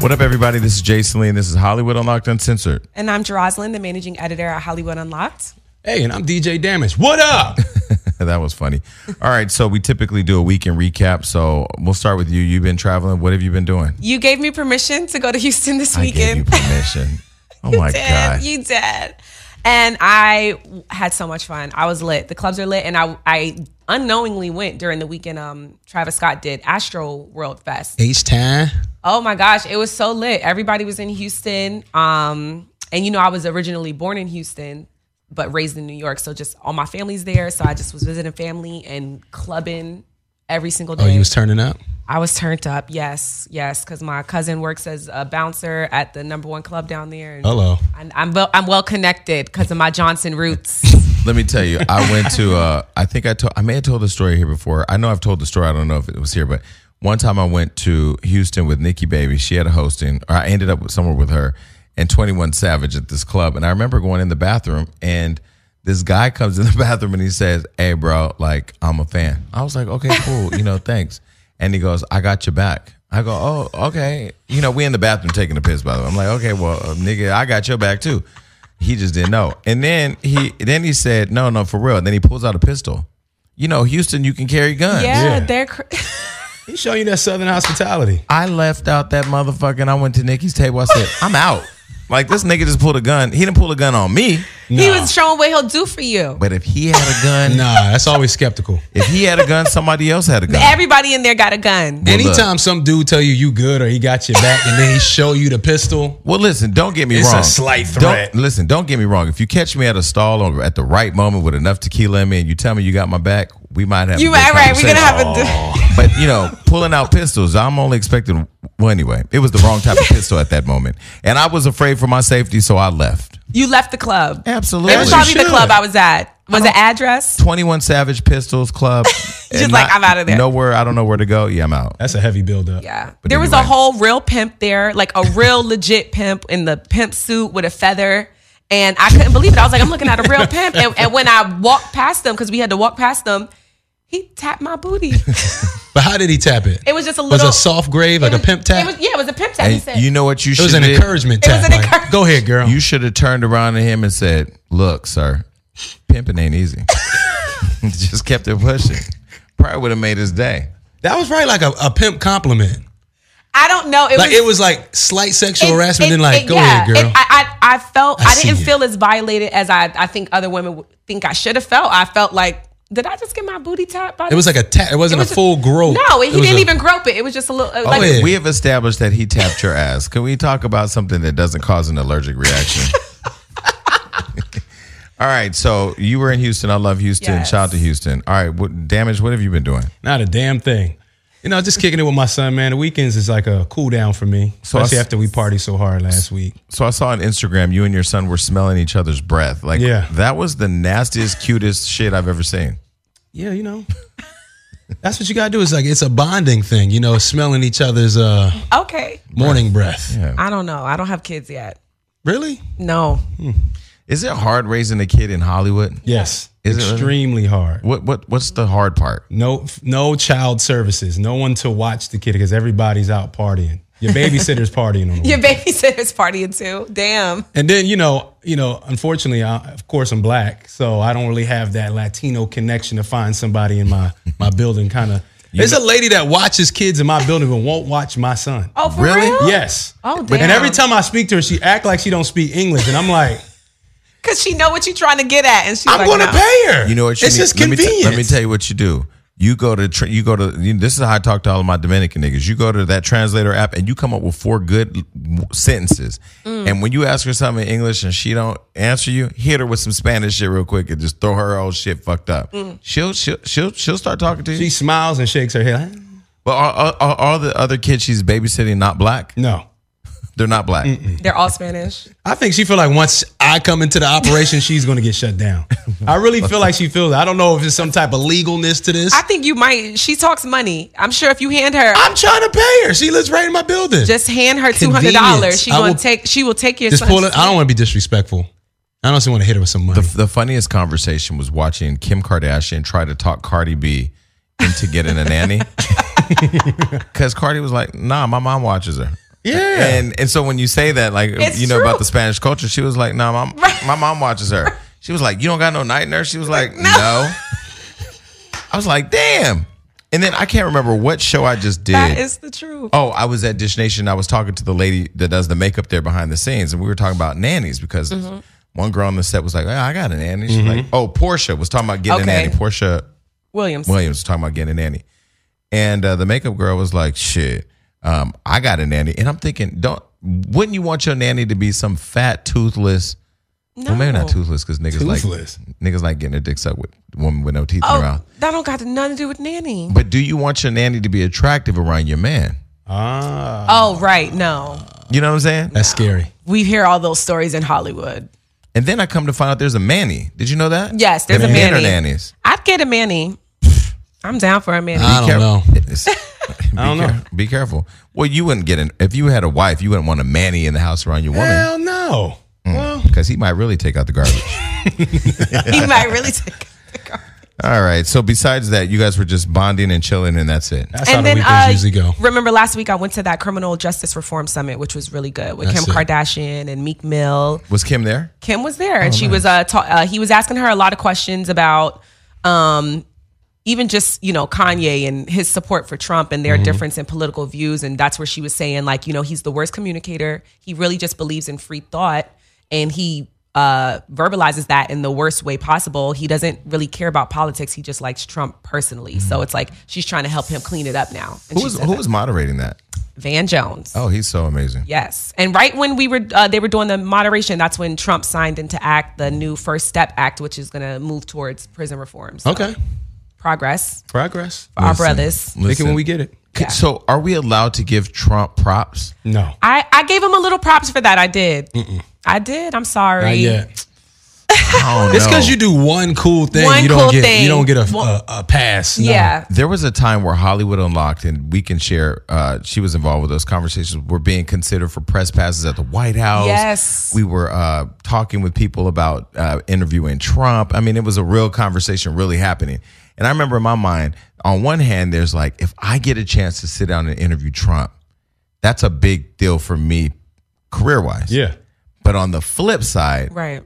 What up, everybody? This is Jason Lee, and this is Hollywood Unlocked Uncensored. And I'm Jeroslyn, the managing editor at Hollywood Unlocked. Hey, and I'm DJ Damage. What up? that was funny. All right, so we typically do a weekend recap. So we'll start with you. You've been traveling. What have you been doing? You gave me permission to go to Houston this weekend. I gave you permission. Oh my did. god! You did. And I had so much fun. I was lit. The clubs are lit. And I, I unknowingly went during the weekend um, Travis Scott did Astro World Fest. H time. Oh my gosh, it was so lit. Everybody was in Houston. Um, and you know, I was originally born in Houston, but raised in New York. So just all my family's there. So I just was visiting family and clubbing every single day. Oh, you was turning up? I was turned up. Yes, yes, because my cousin works as a bouncer at the number one club down there. And Hello. I'm, I'm well, I'm well connected because of my Johnson roots. Let me tell you, I went to. Uh, I think I told. I may have told the story here before. I know I've told the story. I don't know if it was here, but one time I went to Houston with Nikki Baby. She had a hosting, or I ended up with- somewhere with her and Twenty One Savage at this club. And I remember going in the bathroom, and this guy comes in the bathroom and he says, "Hey, bro, like I'm a fan." I was like, "Okay, cool, you know, thanks." And he goes, "I got your back." I go, "Oh, okay." You know, we in the bathroom taking a piss, by the way. I'm like, "Okay, well, uh, nigga, I got your back too." He just didn't know. And then he then he said, "No, no, for real." And then he pulls out a pistol. You know, Houston, you can carry guns. yeah, Yeah. they're. Cr- He's showing you that Southern hospitality. I left out that motherfucker and I went to Nikki's table. I said, I'm out. Like this nigga just pulled a gun. He didn't pull a gun on me. He was showing what he'll do for you. But if he had a gun, Nah, that's always skeptical. if he had a gun, somebody else had a gun. Everybody in there got a gun. Well, look. Anytime some dude tell you you good or he got your back and then he show you the pistol, Well, listen, don't get me wrong. It's a wrong. slight Don't- threat. listen, don't get me wrong. If you catch me at a stall or at the right moment with enough tequila in me and you tell me you got my back, we might have. You a right, right. We're gonna have a. Oh. But you know, pulling out pistols, I'm only expecting. Well, anyway, it was the wrong type of pistol at that moment, and I was afraid for my safety, so I left. You left the club. Absolutely. It was you probably the club I was at. Was it address? 21 Savage Pistols Club. Just And like, I'm out of there. Nowhere. I don't know where to go. Yeah, I'm out. that's a heavy buildup. Yeah. But there was a whole real pimp there, like a real legit pimp in the pimp suit with a feather. And I couldn't believe it. I was like, I'm looking at a real pimp. And, and when I walked past them, because we had to walk past them, he tapped my booty. But how did he tap it? It was just a little it a soft grave, like it a pimp tap? It was, yeah, it was a pimp tap. he said, you know what you It should was an did? encouragement It was tap. an like, encourage- Go ahead, girl. You should have turned around to him and said, "Look, sir, pimping ain't easy." Just kept it pushing. Probably would have made his day. that was probably like a, a pimp compliment. I don't know. It Like was, it was like slight sexual it- harassment. it- and like, it- go yeah. ahead, girl. It- I, I, I felt, I I, didn't feel as violated as I, I think other women think I should have felt. I felt like, did I just get my booty tapped by it was like a tap. It wasn't It was a full grope. No, he It didn't a- even grope it. It was just a little. uh, like, yeah. We have established that he tapped your ass. Can we talk about something that doesn't cause an allergic reaction? All right, so you were in Houston. I love Houston. Yes. Shout out to Houston. All right, what damage? What have you been doing? Not a damn thing. You know, just kicking it with my son, man. The weekends is like a cool down for me, So I especially s- after we party so hard last week. So I saw on Instagram you and your son were smelling each other's breath. Like, Yeah. that was the nastiest, cutest shit I've ever seen. Yeah, you know, that's what you gotta do. It's like it's a bonding thing, you know, smelling each other's uh, okay. morning breath. Yeah. I don't know. I don't have kids yet. Really? No. Is it hard raising a kid in Hollywood? Yes. Is it really? extremely hard. What what what's the hard part? No, no child services. No one to watch the kid because everybody's out partying. Your babysitter's partying on the Your weekend. babysitter's partying too. Damn. And then you know, you know, unfortunately, I, of course, I'm black, so I don't really have that Latino connection to find somebody in my my building. Kind of. There's a lady that watches kids in my building but won't watch my son. Oh, for Really? real? Yes. Oh, damn. And every time I speak to her, she act like she don't speak English, and I'm like, Because she know what you're trying to get at, and she's I'm like, going to no. pay her. You know what? You it's need- just let me, convenient. t- let me tell you what you do. You go to tra- you go to you this is how I talk to all of my Dominican niggas. You go to that translator app and you come up with four good sentences. Mm. And when you ask her something in English and she don't answer you, hit her with some Spanish shit real quick and just throw her old shit fucked up. Mm. She'll she'll she'll she'll start talking to you. She smiles and shakes her head. but are, are, are all the other kids she's babysitting not black? No. They're not black. They're all Spanish. I think she feel like once I come into the operation, she's going to get shut down. I really feel like she feels. I don't know if it's some type of legalness to this. I think you might. She talks money. I'm sure if you hand her, I'm trying to pay her. She lives right in my building. just hand her two hundred dollars. Convenience. She gonna will- take. She will take your. just son's- pull it. I don't want to be disrespectful. I don't want to hit her with some money. The, the funniest conversation was watching Kim Kardashian try to talk Cardi B into getting a nanny. Because Cardi was like, nah, my mom watches her. Yeah. And and so when you say that, like It's you know true. about the Spanish culture, she was like, "No, nah, my my mom watches her." She was like, "You don't got no night nurse." She was like, "No." I was like, "Damn." And then I can't remember what show I just did. That is the truth. Oh, I was at Dish Nation. I was talking to the lady that does the makeup there behind the scenes, and we were talking about nannies because Mm-hmm. one girl on the set was like, "Oh, I got a nanny." She's like, "Oh, Portia was talking about getting Okay. a nanny." Portia Williams. Williams was talking about getting a nanny, and uh, the makeup girl was like, "Shit, um, I got a nanny," and I'm thinking, don't wouldn't you want your nanny to be some fat, toothless? Well, maybe not No. toothless because niggas Toothless. like niggas like getting their dicks up with women with no teeth in Oh, their mouth. that don't got nothing to do with nanny. But do you want your nanny to be attractive around your man? Ah, Oh, right. No. You know what I'm saying? that's scary. We hear all those stories in Hollywood. And then I come to find out there's a Manny. Did you know that? Yes, there's The a men are Manny. nannies. I'd get a Manny. I'm down for a Manny. I don't know. It's- be I don't know. Be careful. Well, you wouldn't get an if you had a wife, you wouldn't want a Manny in the house around your woman Hell no. Well, because he might really take out the garbage. he might really take. Out the car. All right. So besides that, you guys were just bonding and chilling, and that's it. that's how And the then, weekends uh, usually go. remember last week I went to that criminal justice reform summit, which was really good with That's Kim it. Kardashian and Meek Mill. Was Kim there? Kim was there, and she was uh, ta- uh, he was asking her a lot of questions about um, even just you know Kanye and his support for Trump and their difference in political views, and that's where she was saying like you know he's the worst communicator. He really just believes in free thought, and he uh verbalizes that in the worst way possible. He doesn't really care about politics. He just likes Trump personally. So it's like she's trying to help him clean it up now. And Who was who was moderating that? Van Jones? Oh, he's so amazing. Yes, and right when we were, uh, they were doing the moderation. That's when Trump signed into act the new First Step Act, which is going to move towards prison reforms. So, Okay. Progress Progress. for our Listen. brothers. Take it Listen. when we get it. Yeah. So, are we allowed to give Trump props? No. I I gave him a little props for that. I did. I did. I'm sorry. Not yet. It's because you do one cool thing. One you don't cool get thing. you don't get a, Well- a, a pass. No. Yeah. There was a time where Hollywood Unlocked, and we can share. Uh, she was involved with those conversations. Were being considered for press passes at the White House. Yes. we were uh, talking with people about uh, interviewing Trump. I mean, it was a real conversation, really happening. And I remember in my mind, on one hand, there's like, if I get a chance to sit down and interview Trump, that's a big deal for me, career wise. Yeah. But on the flip side, Right.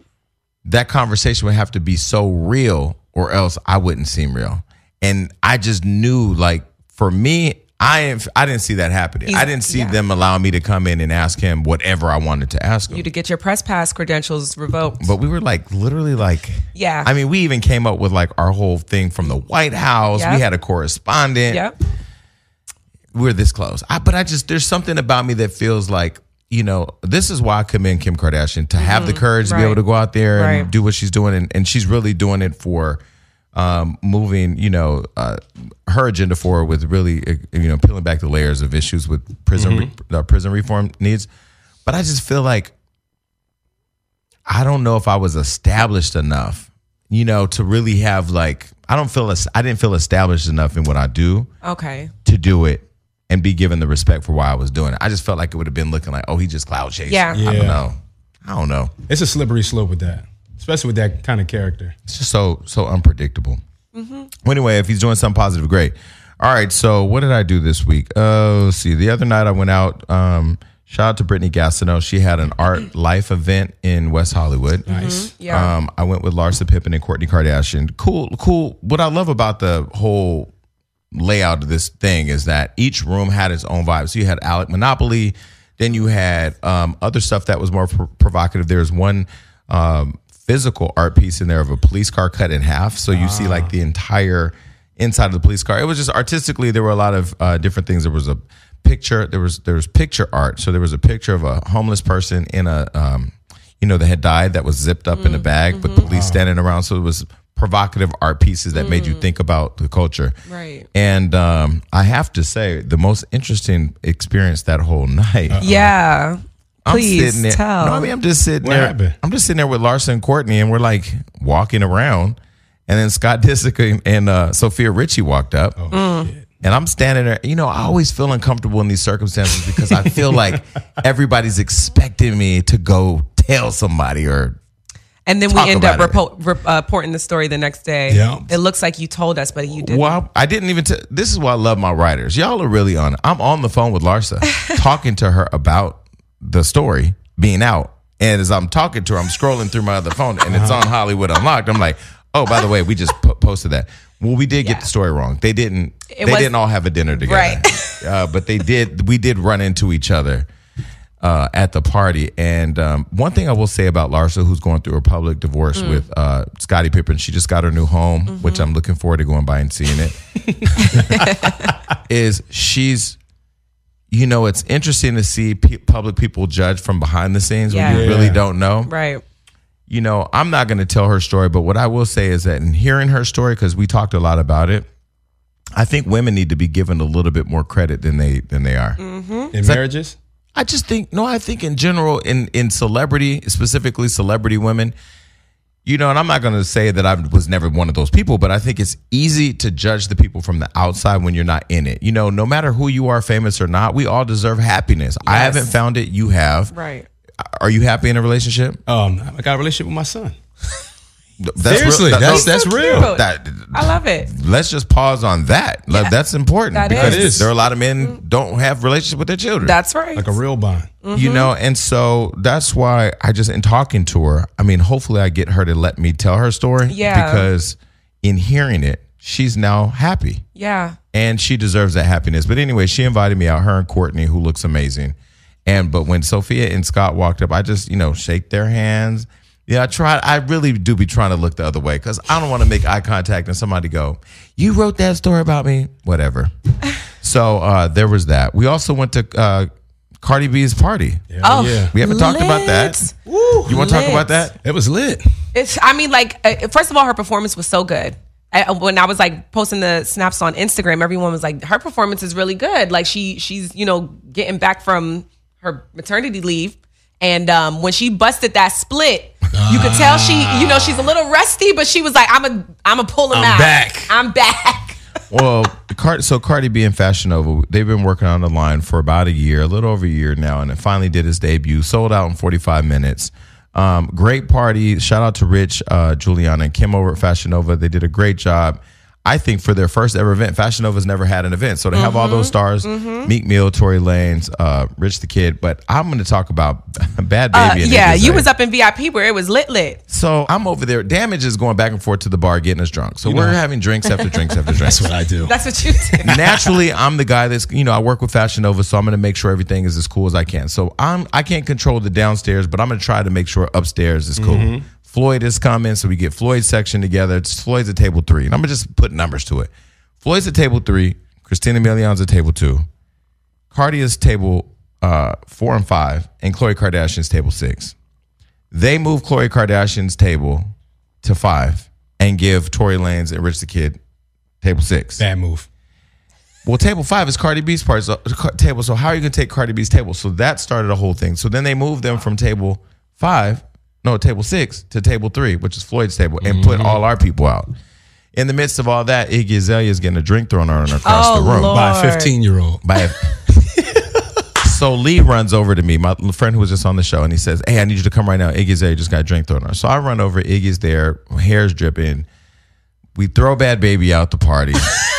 that conversation would have to be so real or else I wouldn't seem real. And I just knew like for me, I ain't- I didn't see that happening. He's- I didn't see yeah. them allowing me to come in and ask him whatever I wanted to ask him. You to get your press pass credentials revoked. but we were like literally like Yeah. I mean, we even came up with like our whole thing from the White House. Yep. We had a correspondent. Yep. We're this close. I, but I just there's something about me that feels like you know, this is why I commend Kim Kardashian to have the courage to be Mm-hmm. Able to go out there and Right. do what she's doing, and, and she's really doing it for um, moving, you know, uh, her agenda forward with really, uh, you know, peeling back the layers of issues with prison re- uh, prison reform needs. But I just feel like I don't know if I was established enough, you know, to really have like I don't feel I didn't feel established enough in what I do Okay. to do it and be given the respect for why I was doing it. I just felt like it would have been looking like, oh, he just cloud chasing. Yeah. I don't know. I don't know. It's a slippery slope with that, especially with that kind of character. It's just so so unpredictable. Mm-hmm. Well, anyway, if he's doing something positive, great. All right. So what did I do this week? Oh, let's see. The other night I went out. Um, shout out to Brittny Gastineau. She had an art life event in West Hollywood. Nice. Yeah. Um, I went with Larsa Pippen and Kourtney Kardashian. Cool, cool. What I love about the whole layout of this thing is that each room had its own vibe. So you had Alec Monopoly, then you had um, other stuff that was more pr- provocative. There was one um, physical art piece in there of a police car cut in half. So you see like the entire inside of the police car. It was just artistically there were a lot of uh, different things. There was a picture. There was there was picture art. So there was a picture of a homeless person in a um, you know that had died that was zipped up in a bag, but police standing around. So it was provocative art pieces that made you think about the culture. Right. And um, I have to say, the most interesting experience that whole night. yeah. I'm Please sitting there. tell. No, I mean I'm just sitting What there. happened? I'm just sitting there with Larsa and Kourtney, and we're like walking around, and then Scott Disick and uh, Sofia Richie walked up. Oh, Mm. shit. And I'm standing there. You know, I always feel uncomfortable in these circumstances because I feel like everybody's expecting me to go tell somebody or And then Talk we end up repo- rep- uh, reporting the story the next day. Yeah. It looks like you told us, but you didn't. Well, I didn't even. T- this is why I love my writers. Y'all are really on. it. I'm on the phone with Larsa, talking to her about the story being out, and as I'm talking to her, I'm scrolling through my other phone, and it's on Hollywood Unlocked. I'm like, oh, by the way, we just po- posted that. Well, we did Yeah. get the story wrong. They didn't. It they was- didn't all have a dinner together, Right. uh, but they did. We did run into each other. Uh, at the party, and um, one thing I will say about Larsa, who's going through a public divorce Mm. with uh, Scottie Pippen, she just got her new home, Mm-hmm. which I'm looking forward to going by and seeing it is she's you know it's interesting to see pe- public people judge from behind the scenes when you Yeah. really don't know right. you know i'm not going to tell her story but what i will say is that in hearing her story because we talked a lot about it i think women need to be given a little bit more credit than they than they are mm-hmm. In marriages? I just think no, I think in general in in celebrity, specifically celebrity women, you know, and I'm not going to say that I was never one of those people, but I think it's easy to judge the people from the outside when you're not in it. You know, no matter who you are, famous or not, we all deserve happiness. I haven't found it, you have. Right. Are you happy in a relationship? Um, I got a relationship with my son. That's Seriously, that- that's that's so real. that I love it. let's just pause on that. Like, Yeah. That's important That because is. there are a lot of men don't have relationship with their children. That's right. Like a real bond. you mm-hmm. know and so that's why i just in talking to her i mean hopefully i get her to let me tell her story Yeah. because in hearing it she's now happy yeah. and she deserves that happiness but anyway she invited me out her and kourtney who looks amazing and but when sophia and scott walked up i just you know shake their hands yeah i try i really do be trying to look the other way because i don't want to make eye contact and somebody go you wrote that story about me whatever so uh there was that we also went to uh cardi b's party Yeah, Oh, yeah. we haven't talked about that. Lit. You want to talk about that? It was lit. It's. I mean, like, uh, first of all, her performance was so good. I, when I was like posting the snaps on Instagram, everyone was like, "Her performance is really good." Like she, she's you know getting back from her maternity leave, and um, when she busted that split, you could tell she, you know, she's a little rusty, but she was like, "I'm a, I'm a pull him I'm out. back. I'm back." Well, Card- so Cardi B and Fashion Nova, they've been working on the line for about a year, a little over a year now, and it finally did its debut. Sold out in 45 minutes. Um, great party. Shout out to Rich, uh, Juliana, and Kim over at Fashion Nova. They did a great job. I think for their first ever event, Fashion Nova's never had an event. So to have all those stars, Meek Mill, Tory Lanez, uh, Rich the Kid. But I'm going to talk about Bhad Bhabie. Uh, and yeah, you was up in VIP where it was lit, lit. So I'm over there. Damage is going back and forth to the bar, getting us drunk. So we're know. having drinks after drinks after drinks. That's what I do. That's what you do. Naturally, I'm the guy that's you know I work with Fashion Nova, so I'm going to make sure everything is as cool as I can. So I'm I can't control the downstairs, but I'm going to try to make sure upstairs is cool. Floyd is coming, so we get Floyd's section together. It's Floyd's at table three, and I'm gonna just put numbers to it. Floyd's at table three. Christina Milian's at table two. Cardi is table uh, four and five, and Khloe Kardashian's table six. They move Khloe Kardashian's table to five and give Tory Lanez and Rich the Kid table six. Bad move. Well, table five is Cardi B's part so, ca- table. So how are you gonna take Cardi B's table? So that started a whole thing. So then they moved them from table five, no, table six to table three, which is Floyd's table, and put mm-hmm. all our people out. In the midst of all that, Iggy Azalea is getting a drink thrown on her across Oh, the room. Lord. By a 15 year old. By a- so Lee runs over to me, my friend who was just on the show, and he says, "Hey, I need you to come right now. Iggy there. Just got a drink thrown on her." So I run over. Iggy's there. Hair's dripping. We throw Bhad Bhabie out the party.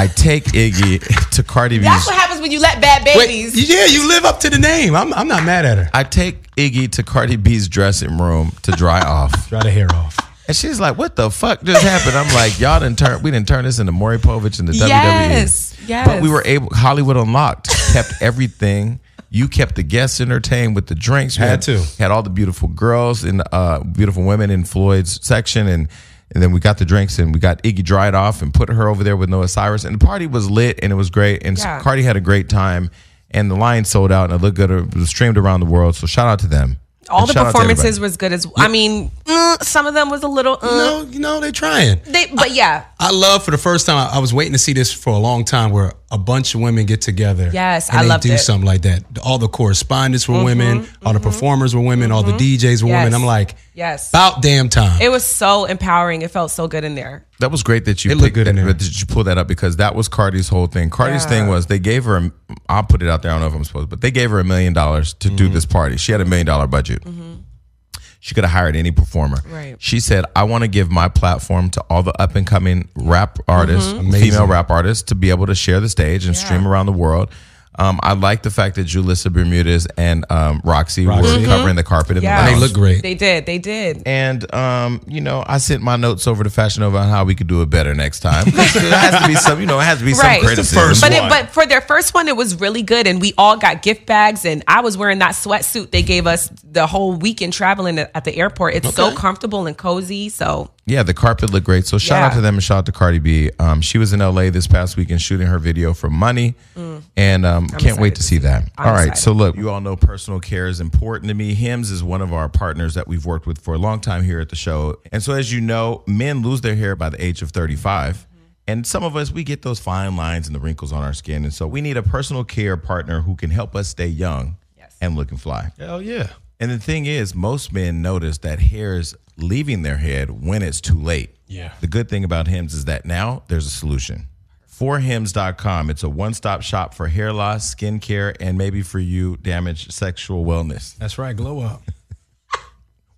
I take Iggy to Cardi B's. That's what happens when you let bad babies. Wait, yeah, you live up to the name. I'm, I'm not mad at her. I take Iggy to Cardi B's dressing room to dry off. Dry the hair off. And she's like, what the fuck just happened? I'm like, y'all didn't turn, we didn't turn this into Maury Povich and the Yes, WWE. yes. But we were able, Hollywood Unlocked kept everything. You kept the guests entertained with the drinks. You Had to. Had all the beautiful girls and uh, beautiful women in Floyd's section. And, and then we got the drinks and we got Iggy dried off and put her over there with Noah Cyrus. And the party was lit and it was great. And Yeah. Cardi had a great time. And the line sold out and it looked good. It was streamed around the world. So shout out to them. All the shout out to performances was good as. I mean, mm, some of them was a little. Uh, No, you know, they're trying. they, but yeah, I love for the first time. I, I was waiting to see this for a long time, where a bunch of women get together. Yes, I loved do it. something like that. All the correspondents were women, all the performers were women, all the DJs were women. I'm like, yes. about damn time. It was so empowering. It felt so good in there. That was great that you It looked picked good in that, there. that you pulled that up because that was Cardi's whole thing. Cardi's Yeah. thing was they gave her. a- I'll put it out there. I don't know if I'm supposed, to but they gave her a million dollars to Mm-hmm. do this party. She had a million dollar budget. She could have hired any performer. Right. She said, I want to give my platform to all the up and coming rap artists, female rap artists, to be able to share the stage and stream around the world. Um, I like the fact that Julissa Bermudez and um, Roxy, Roxy. were covering the carpet in Yeah. the They look great. They did. They did. And um, you know, I sent my notes over to Fashion Nova on how we could do it better next time. it has to be some, you know, it has to be Right. some It's the criticism. first But it, one. but for their first one, it was really good, and we all got gift bags. And I was wearing that sweatsuit they gave us the whole weekend traveling at at the airport. It's so comfortable and cozy. So Yeah, the carpet looked great. So shout out to them and shout out to Cardi B. Um, she was in LA this past weekend shooting her video for Money, and um, can't wait to see that. I'm all right, excited. so look, you all know personal care is important to me. Hims is one of our partners that we've worked with for a long time here at the show, and so as you know, men lose their hair by the age of thirty-five. Mm-hmm. And some of us, we get those fine lines and the wrinkles on our skin. And so we need a personal care partner who can help us stay young Yes. and looking fly. Hell yeah. And the thing is, most men notice that hair is leaving their head when it's too late. Yeah. The good thing about Hims is that now there's a solution. Forhims.com. It's a one stop shop for hair loss, skincare, and maybe for you, damaged sexual wellness. That's right. Glow up.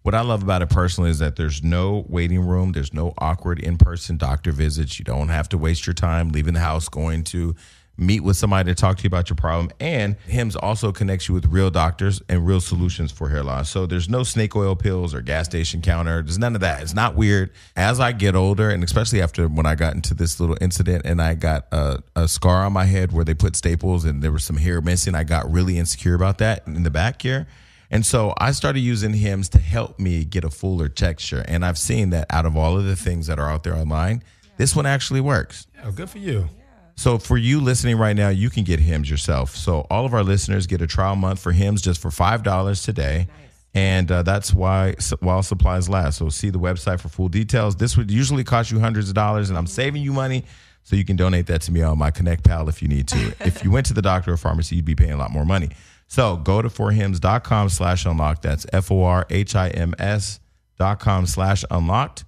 What I love about it personally is that there's no waiting room, there's no awkward in person doctor visits. You don't have to waste your time leaving the house going to meet with somebody to talk to you about your problem. And HIMS also connects you with real doctors and real solutions for hair loss. So there's no snake oil pills or gas station counter. There's none of that. It's not weird. As I get older, and especially after when I got into this little incident and I got a, a scar on my head where they put staples and there was some hair missing, I got really insecure about that in the back here. And so I started using Hims to help me get a fuller texture. And I've seen that out of all of the things that are out there online, this one actually works. Yeah, good for you. So for you listening right now, you can get Hims yourself. So all of our listeners get a trial month for Hims just for five dollars today. And uh, that's why while supplies last. So see the website for full details. This would usually cost you hundreds of dollars, and I'm saving you money, so you can donate that to me on my Connect Pal if you need to. if you went to the doctor or pharmacy, you'd be paying a lot more money. So go to forhims.com slash unlocked. That's F O R H I M S dot com slash unlocked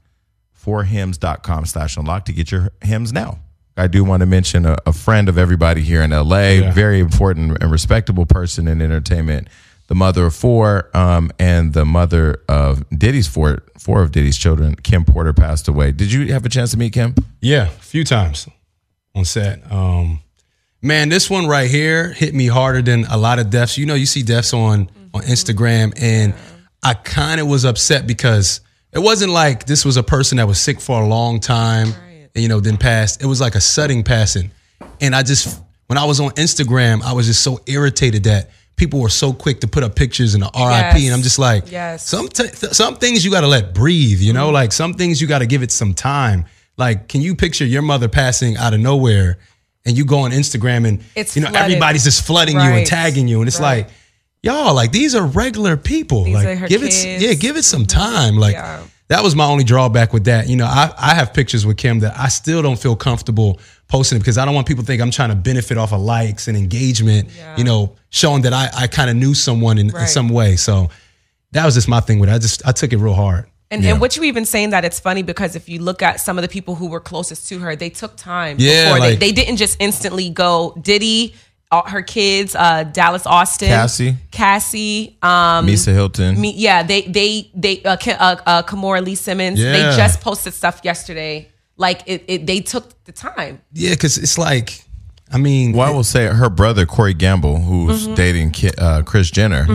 forhims.com slash unlocked to get your Hims now. I do want to mention a, a friend of everybody here in LA, Yeah. very important and respectable person in entertainment, the mother of four, um, and the mother of Diddy's four, four of Diddy's children, Kim Porter, passed away. Did you have a chance to meet Kim? Yeah, a few times on set. Um, man, this one right here hit me harder than a lot of deaths. You know, you see deaths on on Instagram, and I kind of was upset because it wasn't like this was a person that was sick for a long time, and, you know, then passed. It was like a sudden passing, and I just when I was on Instagram, I was just so irritated that people were so quick to put up pictures and the RIP, Yes. and I'm just like, Yes. some t- some things you got to let breathe, you know, mm-hmm. like some things you got to give it some time. Like, can you picture your mother passing out of nowhere, and you go on Instagram and It's you know flooded. everybody's just flooding you and tagging you, and it's Right. like, y'all, like these are regular people. These like, give it, kids. s- yeah, give it some mm-hmm. time. Like, Yeah. That was my only drawback with that. You know, I I have pictures with Kim that I still don't feel comfortable posting it because I don't want people to think I'm trying to benefit off of likes and engagement. Yeah. You know, showing that I I kind of knew someone in, in some way. So that was just my thing with it. I just I took it real hard. And, and what you even saying that it's funny because if you look at some of the people who were closest to her, they took time. Yeah, before like- they, they didn't just instantly go. Diddy, her kids, uh, Dallas Austin, Cassie. Cassie, um, Misa Hylton. me, yeah, they they they uh, Ki- uh, uh, Kimora Lee Simmons. Yeah. They just posted stuff yesterday. Like it, it, they took the time. Yeah, because it's like, I mean, Well, I will say her brother Corey Gamble, who's Mm-hmm. dating Ki- uh, Kris Jenner,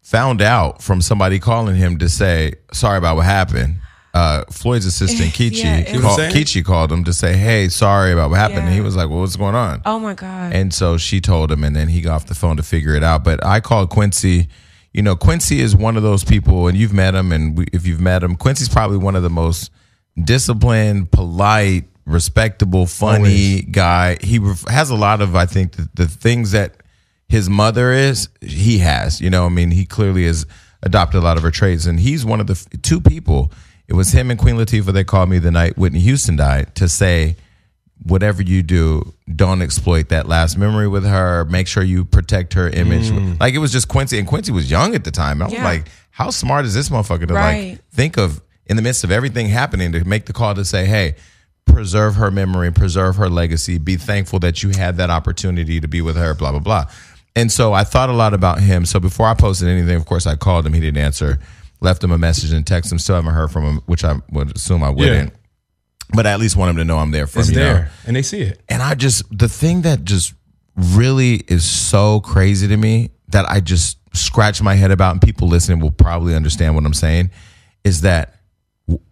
found out from somebody calling him to say sorry about what happened. Uh, Floyd's assistant Kichi Yeah, called. Kichi called him to say, "Hey, sorry about what happened." And he was like, "Well, what's going on?" Oh my god. And so she told him, and then he got off the phone to figure it out. But I called Quincy. You know, Quincy is one of those people, and you've met him. And we, if you've met him, Quincy's probably one of the most disciplined, polite, respectable, funny guy. He ref- has a lot of, I think, the, the things that his mother is, he has. You know, I mean, he clearly has adopted a lot of her traits, and he's one of the f- two people. It was him and Queen Latifah that called me the night Whitney Houston died to say, whatever you do, don't exploit that last memory with her. Make sure you protect her image. Mm. Like it was just Quincy, and Quincy was young at the time. I was Yeah. like, how smart is this motherfucker to Right. like think of in the midst of everything happening to make the call to say, hey, preserve her memory, preserve her legacy, be thankful that you had that opportunity to be with her, blah, blah, blah. And so I thought a lot about him. So before I posted anything, of course, I called him. He didn't answer. Left him a message and text him. Still haven't heard from him, which I would assume I wouldn't. But I at least want him to know I'm there for It's him. you know? there, and they see it. And I just the thing that just really is so crazy to me that I just scratch my head about, and people listening will probably understand what I'm saying, is that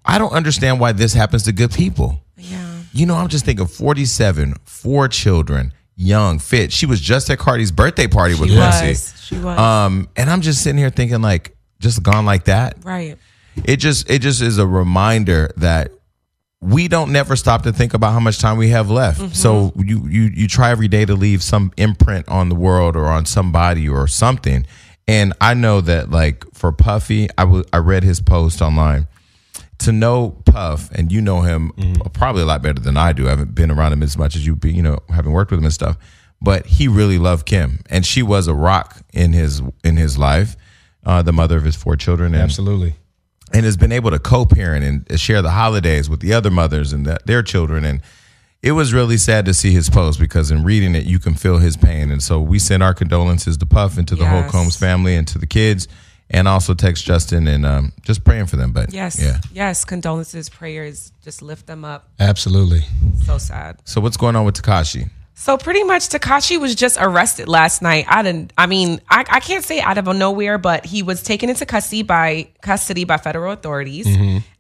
I don't understand why this happens to good people. Yeah. You know, I'm just thinking 47, four children, young, fit. She was just at Cardi's birthday party with She Quincy. was. She was. Um, and I'm just sitting here thinking, like, just gone like that. right. It just it just is a reminder that we don't never stop to think about how much time we have left. Mm-hmm. So you you you try every day to leave some imprint on the world or on somebody or something. And I know that like for Puffy, I was I read his post online. To know Puff and you know him mm-hmm. probably a lot better than I do. I haven't been around him as much as you be, you know, having worked with him and stuff. But he really loved Kim, and she was a rock in his in his life, uh, the mother of his four children. And Absolutely. and has been able to co-parent and share the holidays with the other mothers and the, their children and it was really sad to see his post because in reading it you can feel his pain and so we send our condolences to puff and to the whole combs family and to the kids and also text justin and um, just praying for them but Yes. yeah Yes. Condolences, prayers. Just lift them up. Absolutely. So sad. so what's going on with tekashi So pretty much Tekashi was just arrested last night. I didn't I mean, I, I can't say out of nowhere, but he was taken into custody by custody by federal authorities.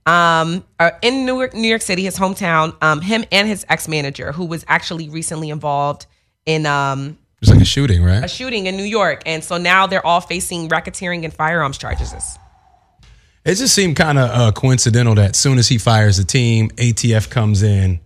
Um uh, in Newark, New York City, his hometown, um, him and his ex-manager, who was actually recently involved in um It's like a shooting, right? a shooting in New York. And so now they're all facing racketeering and firearms charges. It just seemed kind of uh, coincidental that soon as he fires the team, ATF comes in,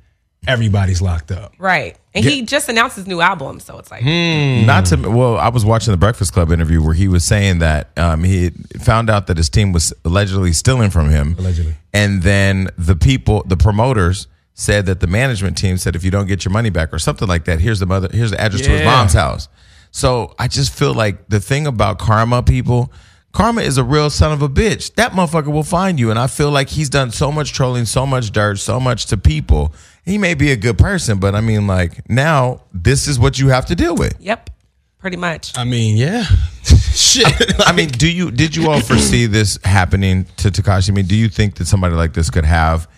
everybody's locked up. Right. And he just announced his new album, so it's like not to well i was watching the breakfast club interview where he was saying that um, he found out that his team was allegedly stealing from him. Allegedly. and then the people the promoters said that the management team said if you don't get your money back or something like that here's the mother here's the address to his mom's house. So i just feel like the thing about karma people karma is a real son of a bitch. That motherfucker will find you. And i feel like he's done so much trolling so much dirt so much to people he may be a good person but i mean like now this is what you have to deal with Yep. Pretty much. I mean, yeah. Shit. I mean, do you did you all foresee this happening to Tekashi? I mean, do you think that somebody like this could have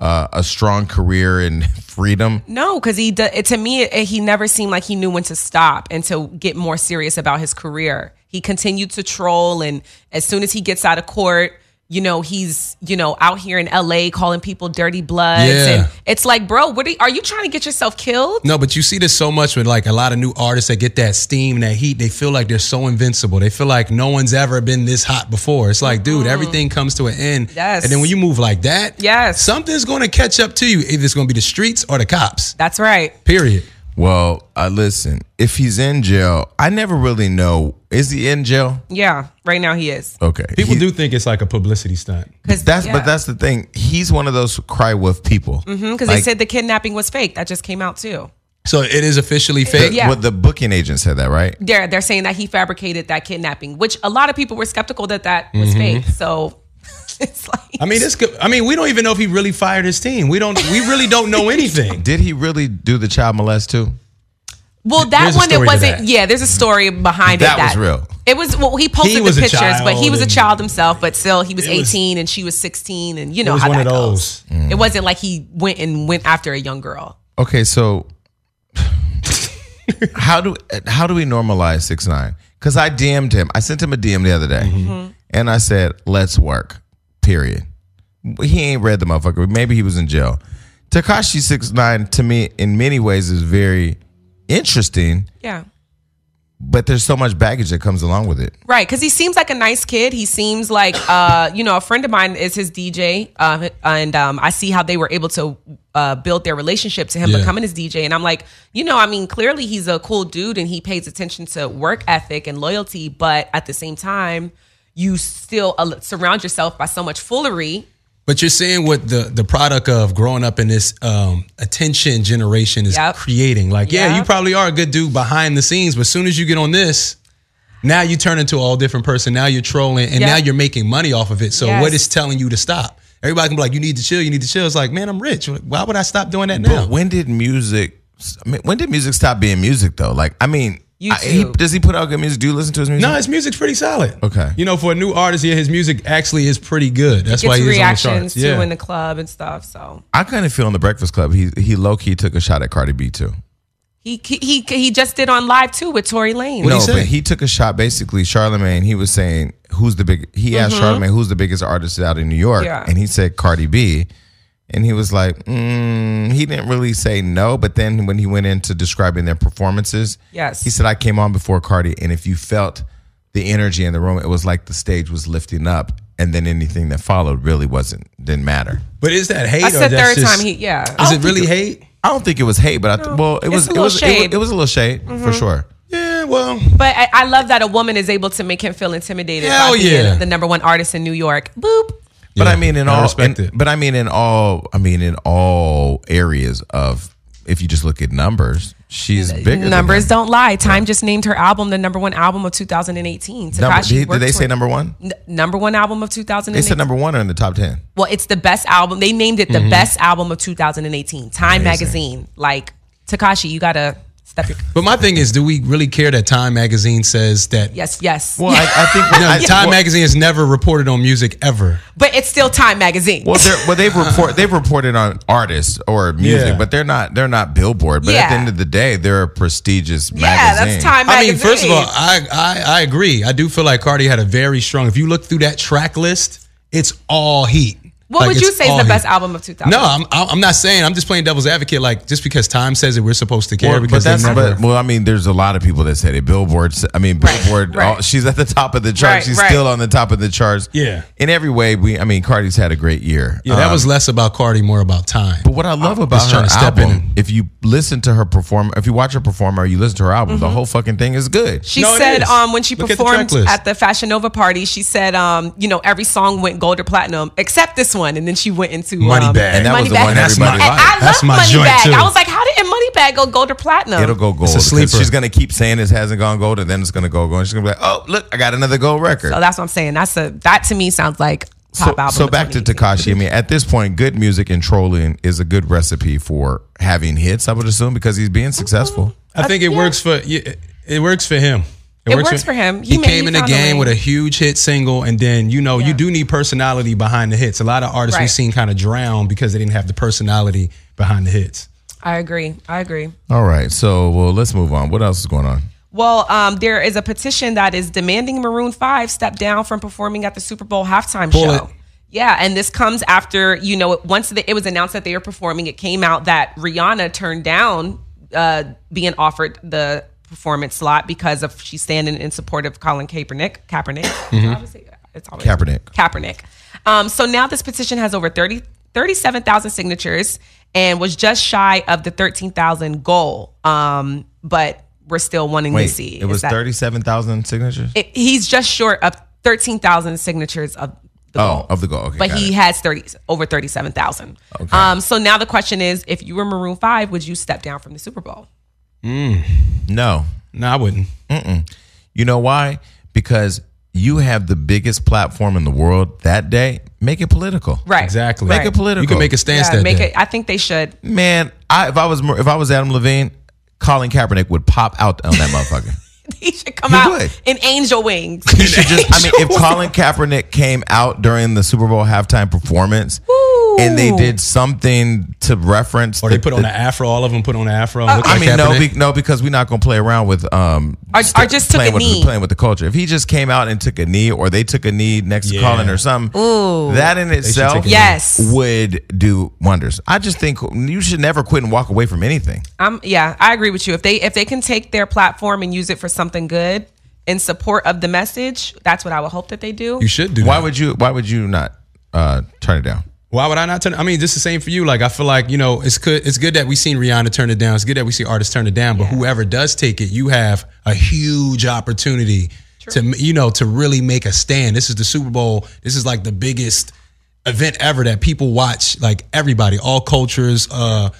uh, a strong career in freedom? No, because he d- to me it, he never seemed like he knew when to stop and to get more serious about his career. He continued to troll, and as soon as he gets out of court, you know he's you know out here in L.A. calling people dirty bloods, Yeah. and it's like, bro, what are you, are you trying to get yourself killed? No, but you see this so much with like a lot of new artists that get that steam, that heat. They feel like they're so invincible. They feel like no one's ever been this hot before. It's like, dude, mm-hmm. everything comes to an end. Yes. And then when you move like that, Yes. something's going to catch up to you. Either it's going to be the streets or the cops. That's right. Period. Well, uh, listen, if he's in jail, I never really know. Is he in jail? Yeah, right now he is. Okay, People He- do think it's like a publicity stunt. Because That's but that's the thing. He's one of those cry wolf people. because they said the kidnapping was fake. That just came out too. So it is officially fake. Yeah. What the booking agent said that, right? They're they're saying that he fabricated that kidnapping, which a lot of people were skeptical that that was fake. So it's like I mean, this could, I mean, we don't even know if he really fired his team. We don't. We really don't know anything. Did he really do the child molest too? Well, that There's one it wasn't. Yeah, there's a story behind That it. That was real. It was. Well, he posted He the pictures, but he was a child himself. But still, he was It was- 18 and she was 16, and you know It was how one that of goes. those. It wasn't like he went and went after a young girl. Okay, so how do how do we normalize six nine? Because I DM'd him. I sent him a DM the other day, Mm-hmm. and I said, "Let's work." Period. He ain't read the motherfucker. Maybe he was in jail. Tekashi six nine to me in many ways is very interesting, Yeah. but there's so much baggage that comes along with it. Right, because he seems like a nice kid. He seems like, uh, you know, a friend of mine is his DJ, uh, and um, I see how they were able to uh, build their relationship to him Yeah. becoming his DJ. And I'm like, you know, I mean, clearly he's a cool dude and he pays attention to work ethic and loyalty, but at the same time, you still uh, surround yourself by so much foolery. But you're seeing what the the product of growing up in this um, attention generation is Yep. creating. Like, yeah, you probably are a good dude behind the scenes, but as soon as you get on this, now you turn into a all different person. Now you're trolling, and Yep. now you're making money off of it. So Yes. what is telling you to stop? Everybody can be like, you need to chill. You need to chill. It's like, man, I'm rich. Why would I stop doing that now? But when did music? I mean, when did music stop being music though? Like, I mean, I- he, does he put out good music? Do you listen to his music? No, his music's pretty solid. Okay. You know, for a new artist, yeah, his music actually is pretty good. That's why Gets he's reactions on the charts. too Yeah. in the club and stuff. So I kind of feel in the Breakfast Club, he he low key took a shot at Cardi B too. he he he, he just did on live too with Tory Lane. What'd no, he say? but he took a shot. Basically, Charlemagne. He was saying who's the big. He asked Charlemagne who's the biggest artist out in New York, Mm-hmm. Yeah. and he said Cardi B. And he was like, mm, he didn't really say no, but then when he went into describing their performances, Yes. he said I came on before Cardi, and if you felt the energy in the room, it was like the stage was lifting up, and then anything that followed really wasn't didn't matter. But is that hate? I or said that's third just- time he yeah. Is it really hate? I don't think it was hate, but I th- well, it was it little was, it was it was a little shade for sure. Yeah, well, But I, I love that a woman is able to make him feel intimidated Hell by being yeah. the number one artist in New York. Boop. But Yeah, I mean, in I all, respect in- it. but I mean, in all, I mean, in all areas of, if you just look at numbers, she's bigger. Numbers him. don't lie. Time just named her album the number one album of 2018. Number, Tekashi did, did they say number one? N- number one album of 2018. They said number one or in the top ten. well, it's the best album. They named it the mm-hmm. best album of 2018. Time Amazing. magazine. Like Tekashi, you gotta step your but my thing is, do we really care that Time Magazine says that? yes, yes. Well, I, I think. No, I, Time well, Magazine has never reported on music ever. but it's still Time magazine. Well, they're, well, they've report they've reported on artists or music, Yeah. but they're not they're not Billboard. But at the end of the day, they're a prestigious yeah, magazine. Yeah, that's Time Magazine. I mean, first of all, I, I I agree. I do feel like Cardi had a very strong. If you look through that track list, it's all heat. What Like, would you say is the best heat. album of 2000? No, I'm I'm not saying. I'm just playing devil's advocate. Like just because Time says it, we're supposed to care Well, but because they that's never. but, well, I mean, there's a lot of people that said it. Billboard, I mean, Billboard. right. all- she's at the top of the charts. Right, she's right. still on the top of the charts. Yeah. In every way, we. I mean, Cardi's had a great year. yeah, that Um, was less about Cardi, more about Time. But what I love about just trying her step album, and- if you listen to her perform, if you watch her perform or you listen to her album, the whole fucking thing is good. She No, said um, when she Look at the performed at the Fashion Nova party, she said, um, you know, every song went gold or platinum except this one. And then she went into Moneybag. um, And that was the Moneybag. one That's everybody my- And liked. I That's love my joint, Moneybag. too. I was like, how did Money Bag go gold or platinum? It'll go gold. It's a 'cause sleeper. She's gonna keep saying this hasn't gone gold, and then it's gonna go gold. And she's gonna be like, "Oh, look, I got another gold record." so that's what I'm saying. That's a that to me sounds like top So, album. so of back to 2018. Tekashi. I mean, at this point, good music and trolling is a good recipe for having hits. I would assume because he's being successful. I think it yeah. works for yeah, it works for him. It works for him. He, He made- came he in the found a game with a huge hit single, and then you know you do need personality behind the hits. A lot of artists Right. we've seen kind of drown because they didn't have the personality behind the hits. I agree. I agree. All right, so well, let's move on. What else is going on? Well, um, there is a petition that is demanding Maroon Five step down from performing at the Super Bowl halftime Pull show. it. Yeah, and this comes after you know once the, it was announced that they were performing, it came out that Rihanna turned down uh, being offered the performance slot because of she's standing in support of Colin Kaepernick. Kaepernick, Obviously, it's always Kaepernick. Kaepernick. Um, so now this petition has over 30, 37,000 signatures and was just shy of the 13,000 goal. Um, but we're still wanting Wait, to see. it was is that- thirty-seven thousand signatures. it- he's just short of 13,000 signatures of the Oh, goal. of the goal. Okay, but he it. has 30 over 37,000. Okay. Um, so now the question is if you were Maroon 5, would you step down from the Super Bowl? Mm. no, No, I wouldn't. you know why? Because you have the biggest platform in the world that day. Make it political. Right. Exactly. Make Right. it political. You can make a stance Yeah, that make day. it. I think they should. Man, I, if I was if I was Adam Levine, Colin Kaepernick would pop out on that motherfucker. He should come He out would. in angel wings. He should just. I mean, if Colin Kaepernick came out during the Super Bowl halftime performance Ooh. and they did something to reference, Or they put on the- the afro. All of them put on the afro. and look I like mean, no, be, no, because we're not gonna play around with um Or- or just took playing a with knee. playing with the culture. If he just came out and took a knee, or they took a knee next to Colin or something, Ooh. that in itself, take knee. Yes. would do wonders. I just think you should never quit and walk away from anything. I'm yeah, I agree with you. If they if they can take their platform and use it for something good in support of the message, that's what I would hope that they do. you should do. Why that. would you? Why would you not uh, turn it down? Why would I not turn? I mean, just the same for you. Like, I feel like you know, it's good. It's good that we seen Rihanna turn it down. It's good that we see artists turn it down. But whoever does take it, you have a huge opportunity to you know to really make a stand. This is the Super Bowl. This is like the biggest event ever that people watch. Like everybody, all cultures, uh,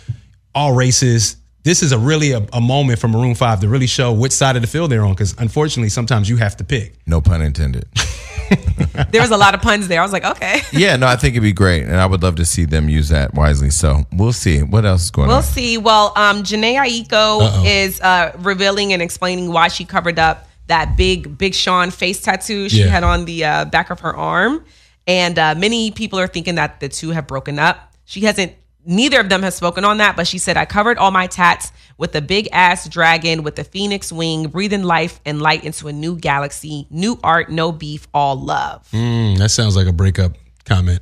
all races. This is a really a, a moment for Maroon Five to really show which side of the field they're on. Because unfortunately, sometimes you have to pick. No pun intended. there was a lot of puns there. I was like, okay. Yeah, no, I think it'd be great, and I would love to see them use that wisely. So we'll see. What else is going on? We'll see. Well, um, Jhené Aiko is uh, revealing and explaining why she covered up that big Big Sean face tattoo she Yeah. had on the uh, back of her arm, and uh, many people are thinking that the two have broken up. She hasn't. Neither of them has spoken on that, but she said, "I covered all my tats with a big ass dragon with a phoenix wing, breathing life and light into a new galaxy. New art, no beef, all love." Mm, that sounds like a breakup comment.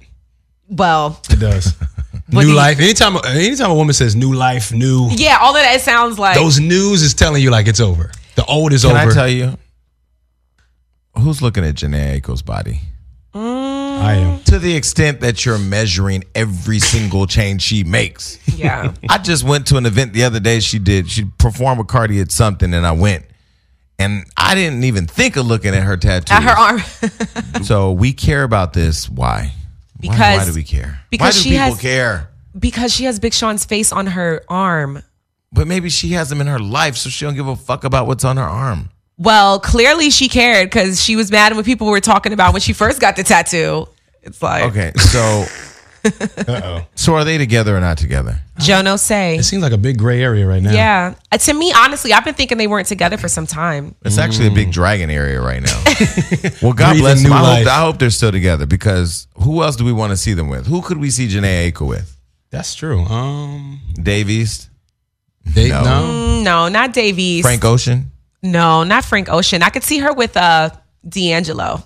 Well, It does. New he- life. Anytime, anytime a woman says new life, new, yeah, all of that it sounds like those news is telling you like it's over. The old is Can over. I tell you? Who's looking at Jhené Aiko's body? Mm. I am. To the extent that you're measuring every single change she makes. yeah. I just went to an event the other day. She did. She performed with Cardi at something, and I went, and I didn't even think of looking at her tattoo. At her arm. So we care about this. Why? Why- why, do we care? because why do she people has- care? because she has Big Sean's face on her arm. But maybe she has him in her life, so she don't give a fuck about what's on her arm. Well, clearly she cared because she was mad when people were talking about when she first got the tattoo. It's like Okay, so Uh-oh. so are they together or not together? Jono say. It seems like a big gray area right now. Yeah. Uh, to me, honestly, I've been thinking they weren't together for some time. It's actually a big dragon area right now. well, God Breathing bless them. new I hope, life. I hope they're still together because who else do we want to see them with? Who could we see Jhené Aiko with? That's true. Um, Dave East, they, No. no. Mm, No, not Dave East. Frank Ocean. No, not Frank Ocean. I could see her with uh D'Angelo.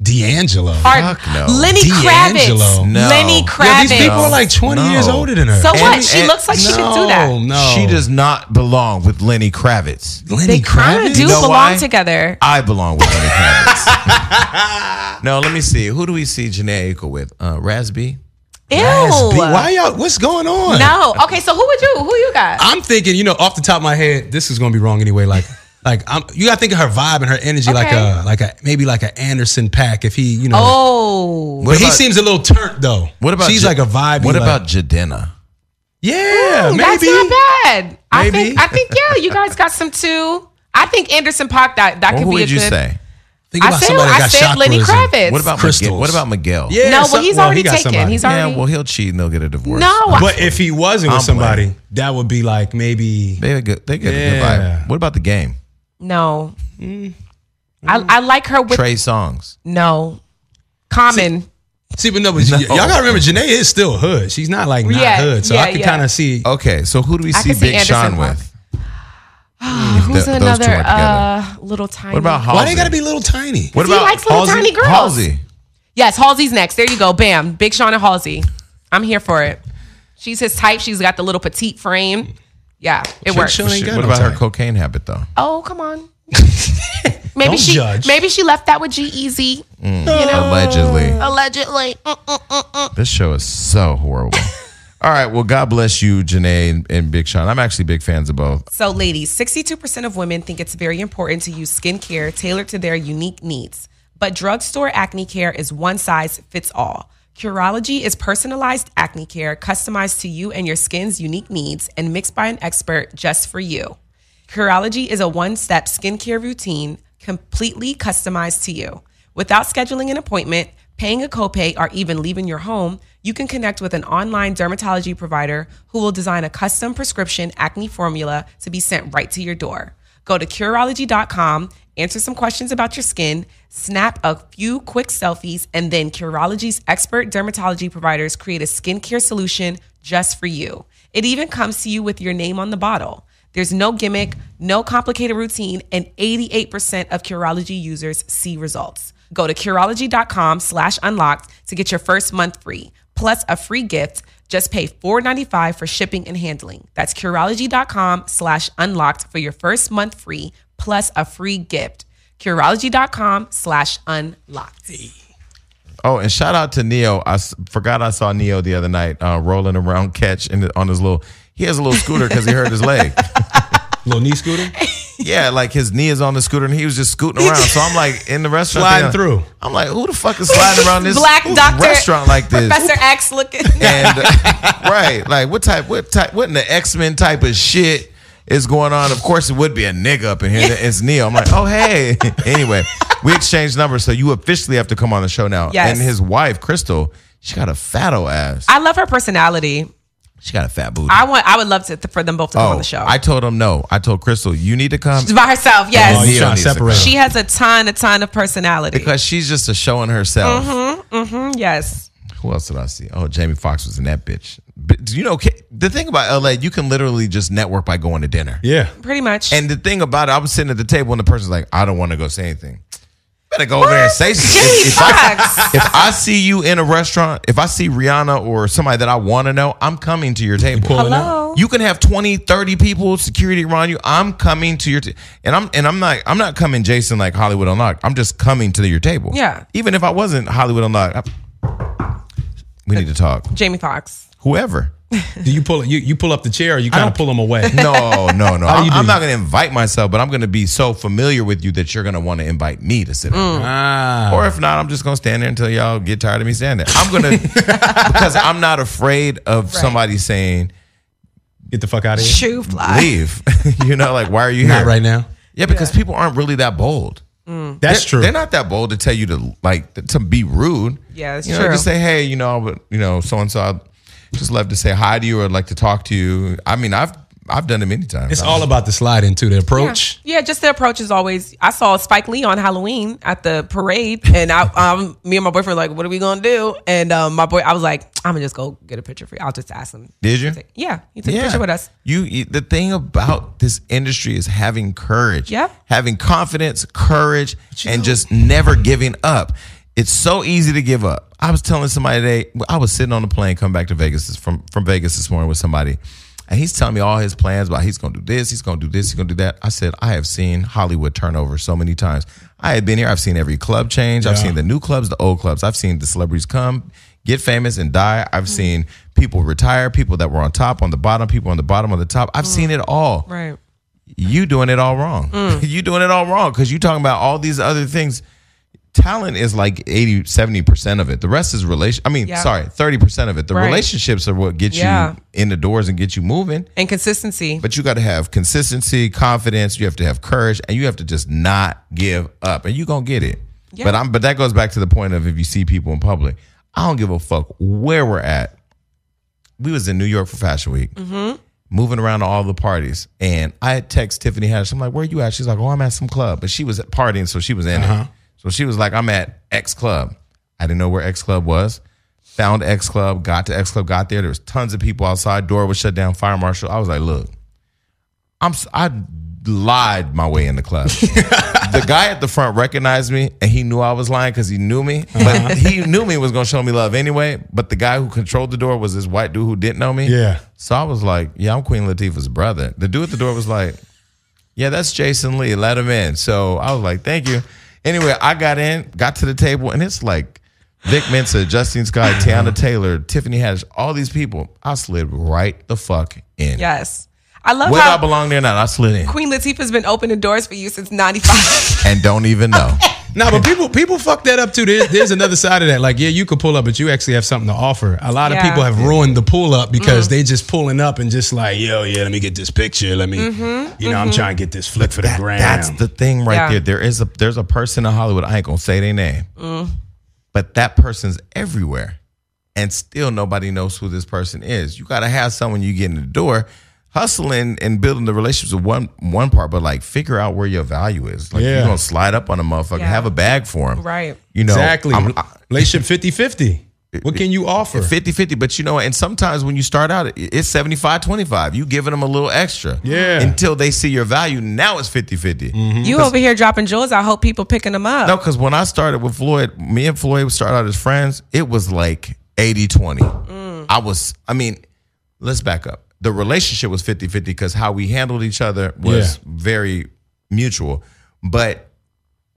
D'Angelo. Or Fuck no. Lenny D'Angelo. Kravitz. No. Lenny Kravitz. Yeah, these people are like 20 No. years older than her. So what? She and- looks like she no, could do that. No, She does not belong with Lenny Kravitz. Lenny They kind Kravitz? of do You know belong why? together. I belong with Lenny Kravitz. no, let me see. Who do we see Jhené Aiko with? Uh, Rasby. Ew. Rasby. Why y'all? What's going on? No. Okay, so who would you? Who you got? I'm thinking, you know, off the top of my head, this is gonna be wrong anyway. Like, like I'm, you gotta think of her vibe and her energy, like Okay. a, like a, maybe like an Anderson .Paak. If he, you know, oh. but he about- seems a little turnt though. What about she's Ja- like a vibe? What about Jadena? Yeah, That's maybe. not bad. I think I think yeah, you guys got some too. I think Anderson .Paak that that Well, could be a would you good. say? Think I about said somebody I got said Lenny Kravitz. What about Crystals. Miguel? What about Miguel? Yeah, No, some- well, he's well, already he taken. somebody. He's Yeah, already. well, he'll cheat and they'll get a divorce. no, I- But if he wasn't with I'm somebody, playing. that would be like maybe. They get they get a good vibe. What about the game? No. I, I like her with Trey Songz. no. Common. See, but no, but y- y'all gotta remember, Jhené is still hood. She's not like not Yeah, hood, so yeah, I can yeah. kind of see. Okay, so who do we I see can see Big Anderson Sean Park. with? Who's th- those two another uh, little tiny? What about Halsey? Why they gotta be little tiny? What he about likes little tiny girls. Halsey? Yes, Halsey's next. There you go. Bam. Big Sean and Halsey. I'm here for it. She's his type. She's got the little petite frame. Yeah, it works. Sean ain't got What no about her type. cocaine habit though? Oh, come on. maybe Don't she judge. maybe she left that with G-Eazy. Mm. Allegedly. Allegedly. Mm-mm. This show is so horrible. All right, well, God bless you, Jhené and, and Big Sean. I'm actually big fans of both. So, ladies, 62% of women think it's very important to use skincare tailored to their unique needs. But drugstore acne care is one size fits all. Curology is personalized acne care customized to you and your skin's unique needs and mixed by an expert just for you. Curology is a one step skincare routine completely customized to you. Without scheduling an appointment, paying a copay, or even leaving your home, you can connect with an online dermatology provider who will design a custom prescription acne formula to be sent right to your door. Go to Curology.com, answer some questions about your skin, snap a few quick selfies, and then Curology's expert dermatology providers create a skincare solution just for you. It even comes to you with your name on the bottle. There's no gimmick, no complicated routine, and 88% of Curology users see results. Go to Curology.com slash unlocked to get your first month free, plus a free gift. Just pay $4.95 for shipping and handling. That's Curology.com slash unlocked for your first month free, plus a free gift. Curology.com slash unlocked. Oh, and shout out to Neo. I s- forgot I saw Neo the other night uh, rolling around catch in the, on his little. He has a little scooter because he hurt his leg. Little knee scooter. Yeah, like his knee is on the scooter and he was just scooting around. So I'm like in the restaurant, Sliding thinking- through. I'm like, who the fuck is sliding around this Black doctor restaurant like this? Professor X looking. and right, like what type, what type, what in the X Men type of shit is going on? Of course, it would be a nigga up in here. It's Neil. I'm like, oh hey. anyway, we exchanged numbers, so you officially have to come on the show now. Yes. And his wife, Crystal, she got a fatto ass. I love her personality. She got a fat booty. I want. I would love to for them both to come on the show. Oh, I told him no. I told Crystal, you need to come by herself. Yes. Oh, you Neil trying to separate She has a ton, a ton of personality. because she's just a showing herself. Mm-hmm. Mm-hmm. yes. Who else did I see? Oh, Jamie Foxx was in that bitch. But do you know the thing about LA? You can literally just network by going to dinner. Yeah. Pretty much. And the thing about it, I was sitting at the table and the person's like, I don't want to go say anything. Better go over there and say something. Jamie If, if I, Foxx. if I see you in a restaurant, if I see Rihanna or somebody that I want to know, I'm coming to your table. Pulling up. Hello. You can have 20, 30 people, security around you. I'm coming to your ta- and I'm and I'm not I'm not coming Jason like Hollywood Unlocked. I'm just coming to your table. Yeah. Even if I wasn't Hollywood Unlocked. I- we need to talk. Jamie Foxx. Whoever. Do you pull you you pull up the chair or you kind of pull them away? No, no, no. I'm, I'm not going to invite myself, but I'm going to be so familiar with you that you're going to want to invite me to sit down. ah. Or if not, I'm just going to stand there until y'all get tired of me standing there. I'm going to, because I'm not afraid of somebody saying, Get the fuck out of here. Shoe fly. leave. you know, like, why are you here? Not right now. Yeah, because people aren't really that bold. Mm. That's They're- true. They're not that bold to tell you to like to be rude. Yeah, that's you know, true. Just say, hey, you know, but you know, so and so. I'd just love to say hi to you or I'd like to talk to you. I mean, I've I've done it many times. it's all about the slide into the approach. yeah, just the approach is always. I saw Spike Lee on Halloween at the parade, and I, um, me and my boyfriend were like, "What are we gonna do?" And um, my boy, I was like, "I'm gonna just go get a picture for you. I'll just ask him." Did you? Yeah, he took a picture with us. You, you the thing about this industry is having courage. Yeah. Having confidence, courage, and just never giving up. It's so easy to give up. I was telling somebody today, I was sitting on the plane coming back to Vegas from, from Vegas this morning with somebody, and he's telling me all his plans about he's gonna do this, he's gonna do this, he's gonna do that. I said, I have seen Hollywood turnover so many times. I have been here, I've seen every club change, I've seen the new clubs, the old clubs, I've seen the celebrities come, get famous and die. Mm. I've seen people retire, people that were on top, on the bottom, people on the bottom, on the top. I've seen it all. Mm. You doing it all wrong. you doing it all wrong because you talking about all these other things. Talent is like 80, 70% of it. The rest is relation. I mean, Yeah. sorry, 30% of it. The Right. relationships are what get Yeah. you in the doors and get you moving. And consistency. But you got to have consistency, confidence. You have to have courage, and you have to just not give up, and you're gonna get it. Yeah. But I'm. But that goes back to the point of if you see people in public, I don't give a fuck where we're at. We was in New York for Fashion Week, Mm-hmm. moving around to all the parties, and I had text Tiffany Haddish. I'm like, "Where are you at?" She's like, "Oh, I'm at some club," but she was partying, so she was in Uh-huh. it. So she was like, "I'm at X Club." I didn't know where X Club was. Found X Club, got to X Club, got there. There was tons of people outside. Door was shut down. Fire marshal. I was like, "Look, I'm I lied my way in the club. the guy at the front recognized me and he knew I was lying because he knew me. But uh-huh. he knew me was gonna show me love anyway. But the guy who controlled the door was this white dude who didn't know me. Yeah. So I was like, Yeah, I'm Queen Latifah's brother. The dude at the door was like, Yeah, that's Jason Lee. Let him in. So I was like, Thank you. Anyway, I got in, got to the table, and it's like Vic Mensa, Justine Scott, Teyana Taylor, Tiffany Haddish, all these people. I slid right the fuck in. Yes. I love Whether I belong there or not, I slid in Queen Latifah's been opening doors for you since 95. and don't even know. No, but people people fuck that up too. There's, there's another side of that. Like, yeah, you could pull up, but you actually have something to offer. A lot of Yeah. people have ruined the pull up because mm. they just pulling up and just like, yo, yeah, let me get this picture. Let me, mm-hmm. you know, I'm mm-hmm. trying to get this flick for the gram. That's the thing right Yeah. there. There is a there's a person in Hollywood. I ain't gonna say their name, mm. but that person's everywhere, and still nobody knows who this person is. You got to have someone you get in the door, hustling and building the relationships with one one part, but like figure out where your value is. Like Yeah. you're gonna slide up on a motherfucker, Yeah. have a bag for him, Right. You know exactly. I'm- I- Relationship 50 50. What can you offer? 50 50 but you know and sometimes when you start out it's 75 25 you giving them a little extra Yeah. until they see your value now it's 50 50 mm-hmm. you over here dropping jewels. I hope people picking them up. No, because when I started with Floyd, me and Floyd started out as friends, it was like 80 20. Mm. I was, I mean, let's back up. The relationship was 50 50 because how we handled each other was Yeah. very mutual. But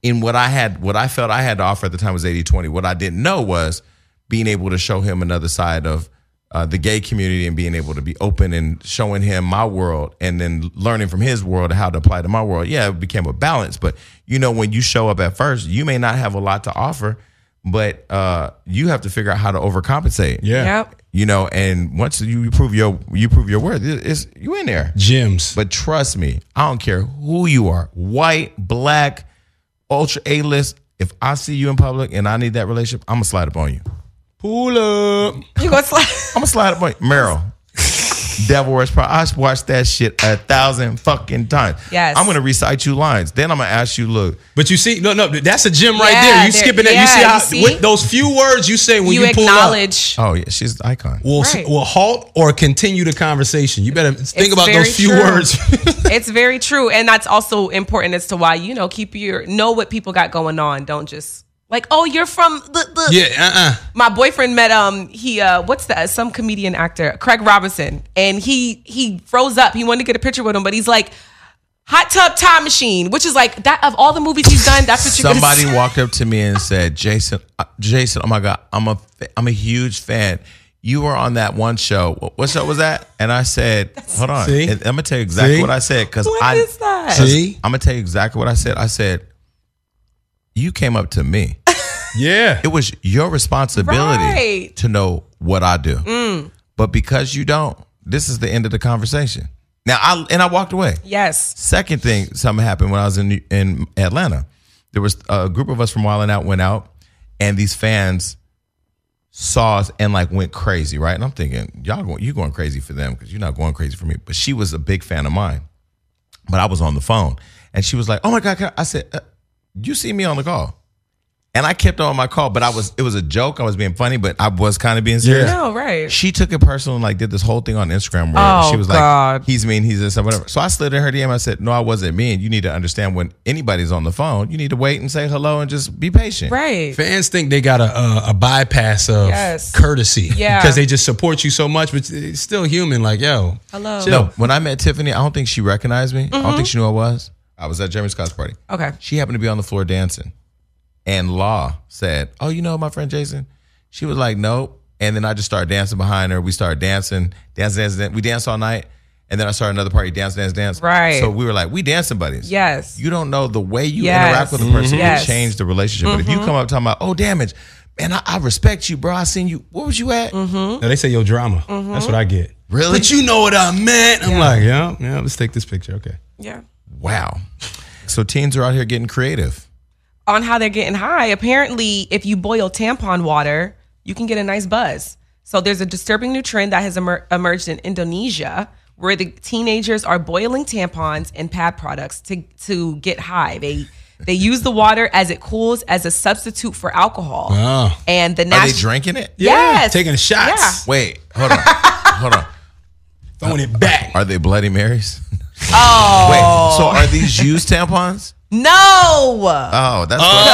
in what I had, what I felt I had to offer at the time was 80 20. What I didn't know was being able to show him another side of uh, the gay community and being able to be open and showing him my world and then learning from his world how to apply to my world. Yeah, it became a balance. But you know, when you show up at first, you may not have a lot to offer, but uh, you have to figure out how to overcompensate. Yeah. Yep. You know, and once you prove your you prove your worth, it's you in there. Gems. But trust me, I don't care who you are, white, black, ultra A list. If I see you in public and I need that relationship, I'm gonna slide up on you. Pull up. You gonna slide? I'm gonna slide up on you. Meryl. Devil Wears Prada. I watched that shit a thousand fucking times. Yes. I'm gonna recite you lines. Then I'm gonna ask you, look, But you see, no, no, that's a gem right Yeah, there. You skipping that. yeah, you see you how see? with those few words you say when you, you pull up, acknowledge. oh yeah, she's the icon. will Right. will halt or continue the conversation. You better think It's about very those few true. words. it's very true, and that's also important as to why you know keep your know what people got going on. Don't just like oh you're from the, the yeah, uh, uh my boyfriend met um he uh what's that some comedian actor Craig Robinson and he he froze up he wanted to get a picture with him but he's like hot tub time machine which is like that of all the movies he's done that's what you're Somebody gonna walked up to me and said, "Jason, uh, Jason, oh my god, I'm a fa- I'm a huge fan. You were on that one show. What, what show was that?" And I said, "Hold on, See? And I'm gonna tell you exactly See? what I said because I is that? See? I'm gonna tell you exactly what I said. I said, you came up to me. Yeah. It was your responsibility Right. to know what I do. But because you don't, this is the end of the conversation. Now I and I walked away. yes Second thing, something happened when I was in in Atlanta. There was a group of us from Wild 'N Out went out, and these fans saw us and like went crazy, right? And I'm thinking, y'all going, you going crazy for them because you're not going crazy for me. But she was a big fan of mine. But I was on the phone, and she was like, "Oh my god!" can I-" I said, uh, "You see me on the call." And I kept on my call, but I was it was a joke. I was being funny, but I was kind of being serious. Yeah. no right She took it personal and like did this whole thing on Instagram where Oh, she was like, God. "He's mean, he's this, or whatever." So I slid in her DM. I said, "No, I wasn't mean. You need to understand when anybody's on the phone, you need to wait and say hello and just be patient." right Fans think they got a, a, a bypass of Yes. courtesy Yeah. because they just support you so much, but it's still human. Like, yo, Hello. chill. No, when I met Tiffany, I don't think she recognized me. I don't think mm-hmm. she knew who I was. I was at Jeremy Scott's party. okay She happened to be on the floor dancing, and Law said, "Oh, you know my friend Jason." She was like, "Nope." And then I just started dancing behind her. We started dancing, dancing, dancing. dancing. We danced all night, and then I started another party, dance, dance, dance. Right. So we were like, we dancing buddies. Yes. You don't know the way you Yes. interact with a person mm-hmm. Yes. can change the relationship. But if you mm-hmm. come up talking about, oh, damage, man, I, I respect you, bro. I seen you. Where was you at? Mm-hmm. No, they say yo drama. That's what I get. Really? But you know what I meant. I'm like, yeah, yeah. Let's take this picture. Okay. yeah Wow. So teens are out here getting creative. On how they're getting high. Apparently, if you boil tampon water, you can get a nice buzz. So there's a disturbing new trend that has emer- emerged in Indonesia where the teenagers are boiling tampons and pad products to to get high. They they use the water as it cools as a substitute for alcohol. Oh. And the Are they drinking it? Yes. Taking shots. Wait, hold on. hold on. Throwing it back. Are they Bloody Marys? Oh Wait, so are these used tampons? No! Oh, that's Oh, what,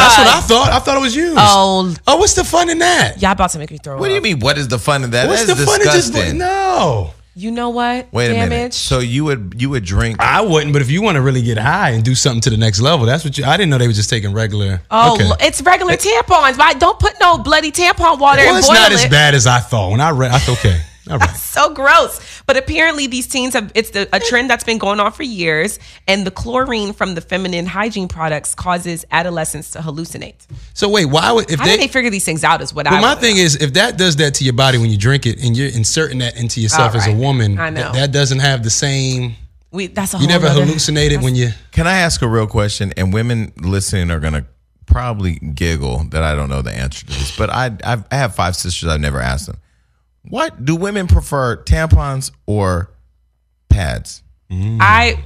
that's what I thought. I thought it was you. Oh, Oh, what's the fun in that? y'all about to make me throw away. what do you up. mean? What is the fun in that? What's That the is fun in just no? You know what? Wait a minute. So you would you would drink? I wouldn't, but if you want to really get high and do something to the next level, that's what you. I didn't know they were just taking regular. Oh, okay. it's regular tampons. Right? Don't put no bloody tampon water well, it's boil not it. as bad as I thought. When I read, I thought, okay, all right. So gross. But apparently, these teens have. It's the, a trend that's been going on for years, and the chlorine from the feminine hygiene products causes adolescents to hallucinate. So wait, why would if How they? did they figure these things out? Is what I. But my thing know. is, if that does that to your body when you drink it, and you're inserting that into yourself All as a woman, I know. That, that doesn't have the same. we. That's a You never nother- hallucinated when you. Can I ask a real question? And women listening are gonna probably giggle that I don't know the answer to this. But I I've, I have five sisters. I've never asked them. What do women prefer, tampons or pads? I,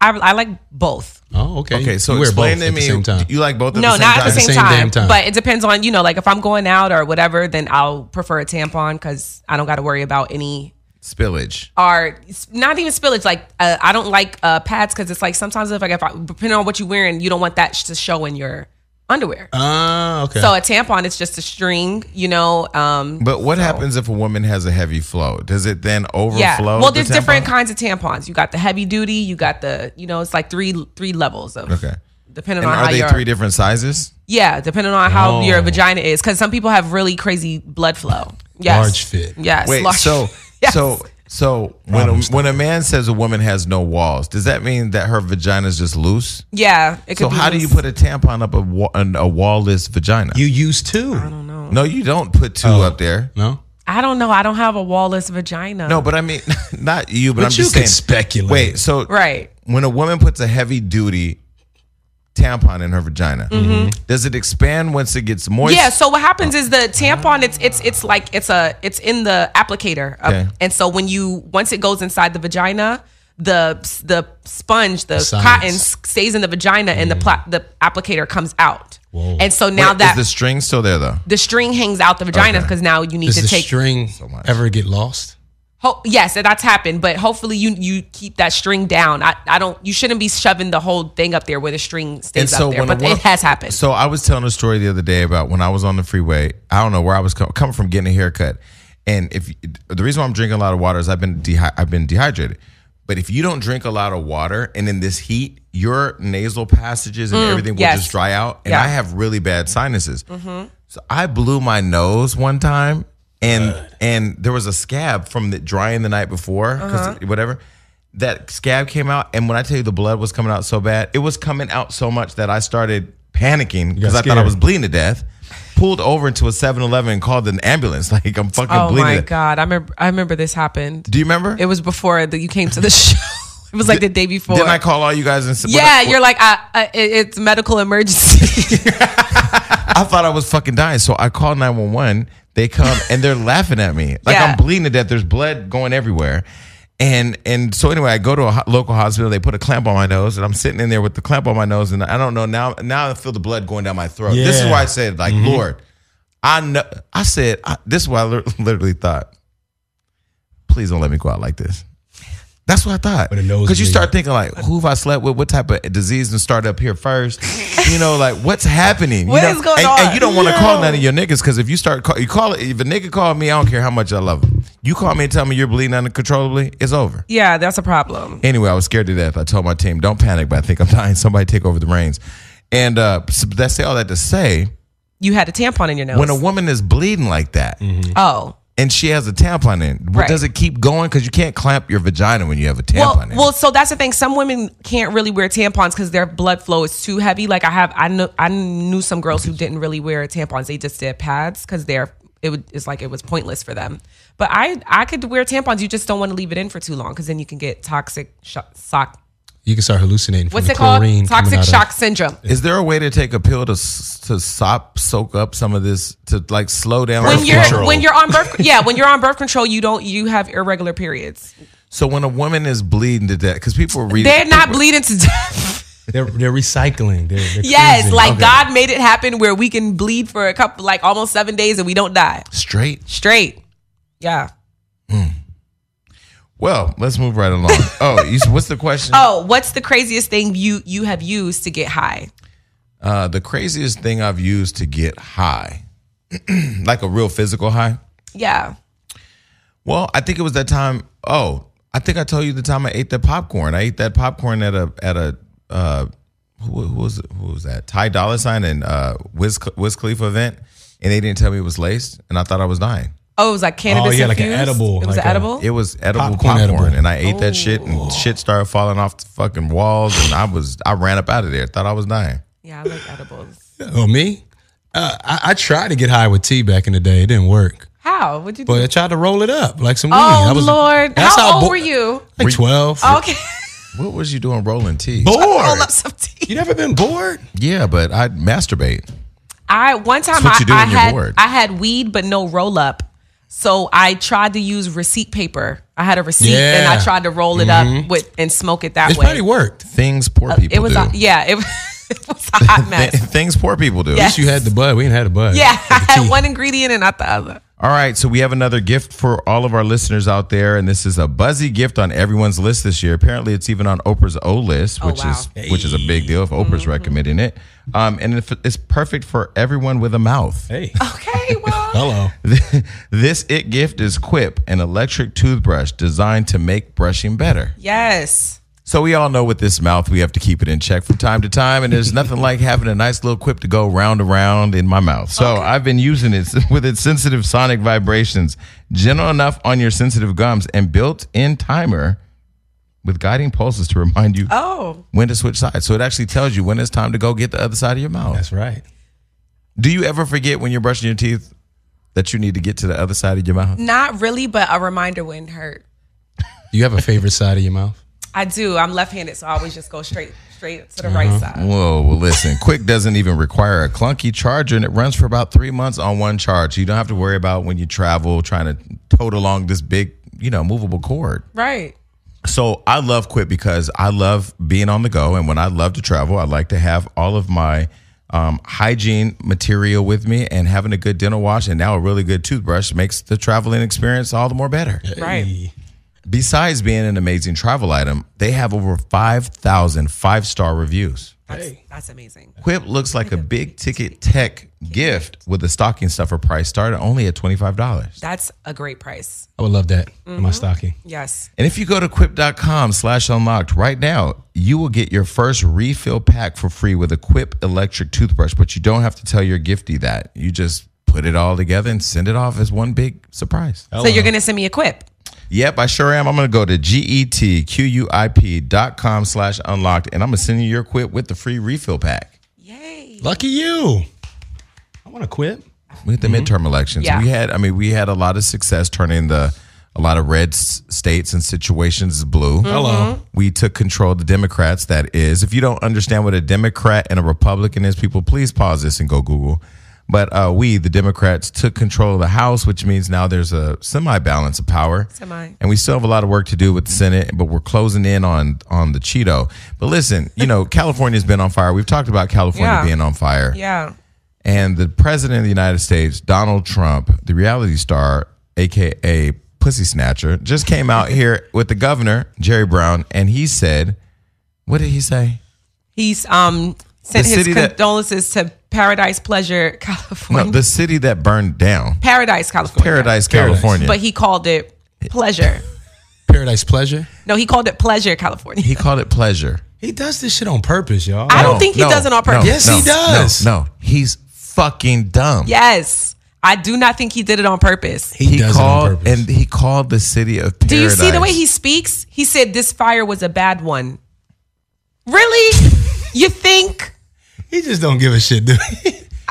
I. I like both. Oh, okay. Okay, so you wear explain both to at me. the same time. You like both at No, the same not time? at the same, Same time, time. But it depends on you know, like if I'm going out or whatever, then I'll prefer a tampon because I don't got to worry about any Spillage. are not even spillage. Like uh, I don't like uh, pads because it's like sometimes if like if I, depending on what you're wearing, you don't want that to show in your underwear. Ah, okay. So a tampon is just a string, you know. Um, But what happens if a woman has a heavy flow? Does it then overflow? yeah. Well, the there's different kinds of tampons. You got the heavy duty. You got the you know it's like three three levels of Okay. depending And on are how they your three different sizes? yeah depending on how Oh. your vagina is because some people have really crazy blood flow. Yes. Large fit. Yes. Wait, large- so Yes. so so when a, when a man says a woman has no walls, does that mean that her vagina is just loose? yeah. It could So be how do you put a tampon up a wa- an- a wallless vagina? You use two. I don't know. no, you don't put two Oh. up there. No. I don't know. I don't have a wallless vagina. No, but I mean, not you, but, But I'm you just can saying. speculate. Wait, so Right. when a woman puts a heavy duty tampon in her vagina. Does it expand once it gets moist? Mm-hmm. Yeah. So what happens is the tampon. It's it's it's like it's a it's in the applicator, of- Okay. and so when you once it goes inside the vagina, the the sponge, the science. cotton stays in the vagina, and the pla- the applicator comes out. Whoa. And so now Wait, that is the string still there though? the string hangs out the vagina Okay. because now you need Does to the take. string much. ever get lost? Ho- yes, that's happened, but hopefully you you keep that string down. I, I don't. You shouldn't be shoving the whole thing up there where the string stays up there. But it has happened. So I was telling a story the other day about when I was on the freeway. I don't know where I was co- coming from getting a haircut, and if the reason why I'm drinking a lot of water is I've been dehy- I've been dehydrated. But if you don't drink a lot of water, and in this heat, your nasal passages and everything will Mm, yes. just dry out. And Yeah. Mm-hmm. I have really bad sinuses. So I blew my nose one time, and and there was a scab from the drying the night before, 'cause Uh-huh. whatever. That scab came out, and when I tell you the blood was coming out so bad, it was coming out so much that I started panicking because I thought I was bleeding to death. Pulled over into a 7-Eleven and called an ambulance. Like I'm fucking bleeding. oh bleeding. my to death. god! I remember. I remember this happened. Do you remember? It was before that you came to the show. It was like the day before. Didn't I call all you guys and say, yeah, you're like, I, I, it's medical emergency. I thought I was fucking dying. So I called 911. They come and they're laughing at me. Like Yeah. I'm bleeding to death. There's blood going everywhere. And and so anyway, I go to a ho- local hospital. They put a clamp on my nose, and I'm sitting in there with the clamp on my nose, and I don't know now. Now I feel the blood going down my throat. This is why I said, like, mm-hmm. Lord, I know. I said I, this is why I literally thought, please don't let me go out like this. That's what I thought. With a nosebleed. Because you start thinking like, who have I slept with? What type of disease and start up here first? You know, like what's happening? What you know? is going and, on? And you don't want to call none of your niggas because if you start call, you call it if a nigga call me, I don't care how much I love him. You call me and tell me you're bleeding uncontrollably, it's over. yeah, that's a problem. Anyway, I was scared to death. I told my team, don't panic, but I think I'm dying. Somebody take over the reins. And uh, that's say all that to say, You had a tampon in your nose. when a woman is bleeding like that oh, and she has a tampon in, Right. does it keep going? Because you can't clamp your vagina when you have a tampon well, in. well, so that's the thing. Some women can't really wear tampons because their blood flow is too heavy. Like I have, I know, I knew some girls who didn't really wear tampons. They just did pads because they're it would it's like it was pointless for them. But I I could wear tampons. You just don't want to leave it in for too long because then you can get toxic shock. shock You can start hallucinating. From what's the it called? Toxic out of- shock syndrome. Is there a way to take a pill to s- to stop soak up some of this to like slow down? when her you're flow? when you're on birth yeah when you're on birth control you don't you have irregular periods so when a woman is bleeding to death, because people are reading, they're not people- bleeding to death They're, they're recycling. They're, they're yes cleansing. like Okay. god made it happen where we can bleed for a couple like almost seven days and we don't die straight. straight yeah hmm. Well, let's move right along. oh, you, what's the question? oh what's the craziest thing you you have used to get high Uh, the craziest thing I've used to get high, like a real physical high. yeah Well, I think it was that time. Oh, I think I told you the time I ate that popcorn. I ate that popcorn at a at a uh, who, who was it? who was that? Ty Dolla Sign and uh, Wiz Wiz Khalifa event, and they didn't tell me it was laced, and I thought I was dying. Oh it was like cannabis Oh yeah, like an edible, it was like an edible It was edible Popcorn popcorn, edible. and I ate that shit, and shit started falling off the fucking walls, and I was I ran up out of there. Thought I was dying. yeah i like edibles Oh, me? Uh, I, I tried to get high with tea back in the day. It didn't work. how would you do But I tried to roll it up like some weed. oh I was, lord that's how, old bo- were you Like 12. okay What was you doing rolling tea? Bored. roll up some tea You never been bored? Yeah, but I masturbate. I one time I, I had bored. I had weed but no roll up. So I tried to use receipt paper. I had a receipt and I tried to roll it up with and smoke it that way. It probably worked. Things poor people Uh, it was do. a, yeah, it, was- it was a hot mess. Things poor people do. Yeah. At least you had the bud. We didn't have the bud. yeah, I had one ingredient and not the other. All right, so we have another gift for all of our listeners out there, and this is a buzzy gift on everyone's list this year. Apparently, it's even on Oprah's O list, which wow. is which is a big deal if Oprah's recommending it. Um, and it's perfect for everyone with a mouth. Hey. Okay, well, Hello. this it gift is Quip, an electric toothbrush designed to make brushing better. yes. So we all know with this mouth, we have to keep it in check from time to time, and there's nothing like having a nice little quip to go round and round in my mouth. So I've been using it with its sensitive sonic vibrations, gentle enough on your sensitive gums, and built-in timer with guiding pulses to remind you Oh, when to switch sides. So it actually tells you when it's time to go get the other side of your mouth. That's right. Do you ever forget when you're brushing your teeth that you need to get to the other side of your mouth? not really, but a reminder wouldn't hurt. Do you have a favorite side of your mouth? I do. I'm left-handed, so I always just go straight straight to the right Uh-huh. side. Whoa, well, listen, Quip doesn't even require a clunky charger and it runs for about three months on one charge. You don't have to worry about when you travel trying to tote along this big, you know, movable cord. Right. So I love Quip because I love being on the go. And when I love to travel, I like to have all of my um, hygiene material with me and having a good dental wash and now a really good toothbrush makes the traveling experience all the more better. Right. Hey. Besides being an amazing travel item, they have over 5,000 five star reviews. That's, Hey. that's amazing. Quip looks like a big ticket tech gift with a stocking stuffer price started only at $25. That's a great price. I would love that in Mm-hmm. my stocking. Yes. And if you go to quip.com slash unlocked right now, you will get your first refill pack for free with a Quip electric toothbrush, but you don't have to tell your giftee that. You just put it all together and send it off as one big surprise. So you're gonna send me a quip. Yep, I sure am. I'm going to go to G-E-T-Q-U-I-P dot com slash unlocked, and I'm going to send you your quip with the free refill pack. Yay. Lucky you. I want to quit. with the mm-hmm. midterm elections. Yeah. We had, I mean, we had a lot of success turning the a lot of red states and situations blue. Mm-hmm. Hello. We took control of the Democrats. That is, if you don't understand what a Democrat and a Republican is, people, please pause this and go Google. But uh, we, the Democrats, took control of the House, which means now there's a semi balance of power. Semi. And we still have a lot of work to do with the Senate, but we're closing in on on the Cheeto. But listen, you know, California's been on fire. We've talked about California Yeah. being on fire. Yeah. And the president of the United States, Donald Trump, the reality star, aka Pussy Snatcher, just came out here with the governor, Jerry Brown, and he said, What did he say? He's um sent The his city that- condolences to Paradise Pleasure, California. No, the city that burned down. Paradise, California. Paradise, Paradise. California. But he called it pleasure. Paradise Pleasure. No, he called it pleasure, California. he called it pleasure. He does this shit on purpose, y'all. I don't No, think he no, does it on purpose. no, Yes, no, he does. No, no, he's fucking dumb. Yes. I do not think he did it on purpose. he, He does called it on purpose. and he called the city of paradise. Do you see the way he speaks? He said this fire was a bad one. Really? you think? He just don't give a shit, dude.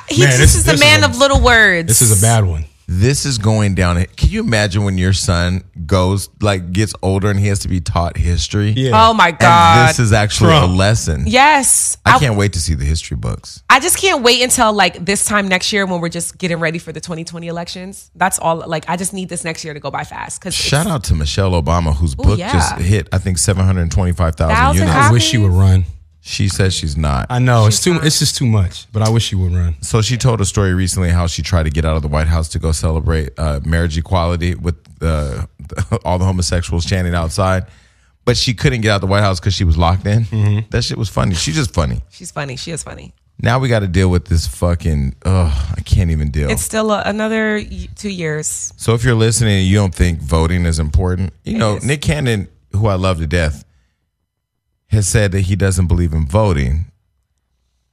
He Man, just this- is this a man is a- of little words. this is a bad one. This is going down. Can you imagine when your son goes like gets older and he has to be taught history? Yeah. Oh my And God. this is actually Trump. a lesson. yes. I can't wait to see the history books. I just can't wait until like this time next year when we're just getting ready for the 2020 elections. That's all. Like, I just need this next year to go by fast. Cause Shout out to Michelle Obama, whose book yeah. just hit, I think, 725,000 Thousand units. I wish she would run. She says she's not. I know it's too. It's just too much. But I wish she would run. So she told a story recently how she tried to get out of the White House to go celebrate uh, marriage equality with uh, all the homosexuals chanting outside. But she couldn't get out the White House because she was locked in. Mm-hmm. That shit was funny. She's just funny. she's funny. She is funny. Now we got to deal with this fucking. Ugh, I can't even deal. It's still a, another y- two years. so if you're listening and you don't think voting is important, you know is. Nick Cannon, who I love to death, has said that he doesn't believe in voting.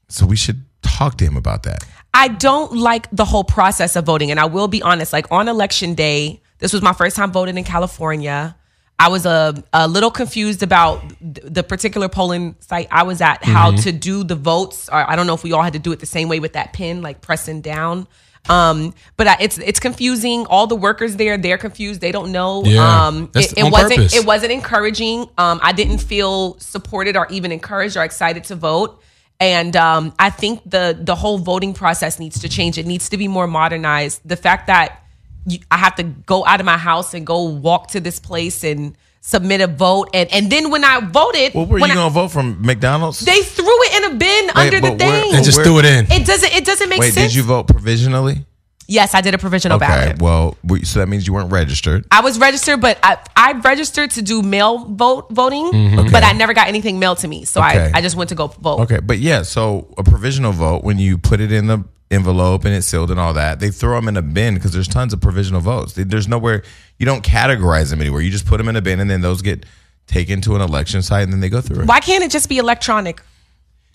So we should talk to him about that. I don't like the whole process of voting. And I will be honest, like on election day, this was my first time voting in California. I was a, a little confused about the particular polling site I was at, how mm-hmm. to do the votes. Or I don't know if we all had to do it the same way with that pin, like pressing down. Um, but I, it's it's confusing. All the workers there, they're confused. They don't know. Yeah, um, it, it wasn't purpose. it wasn't encouraging. Um, I didn't feel supported or even encouraged or excited to vote. And um, I think the the whole voting process needs to change. It needs to be more modernized. The fact that you, I have to go out of my house and go walk to this place and submit a vote, and and then when I voted, Well, where when you I- gonna vote from McDonald's? they threw it in a bin under the but where- thing. They just Where- threw it in. it doesn't it doesn't make Wait, sense. did you vote provisionally? Yes, I did a provisional Okay, ballot. well, so that means you weren't registered. I was registered, but I, I registered to do mail vote voting, Mm-hmm. but I never got anything mailed to me. So Okay. I, I just went to go vote. Okay, but yeah, so a provisional vote when you put it in the envelope and it's sealed and all that, they throw them in a bin because there's tons of provisional votes. There's nowhere you don't categorize them anywhere. You just put them in a bin and then those get taken to an election site and then they go through it. Why can't it just be electronic?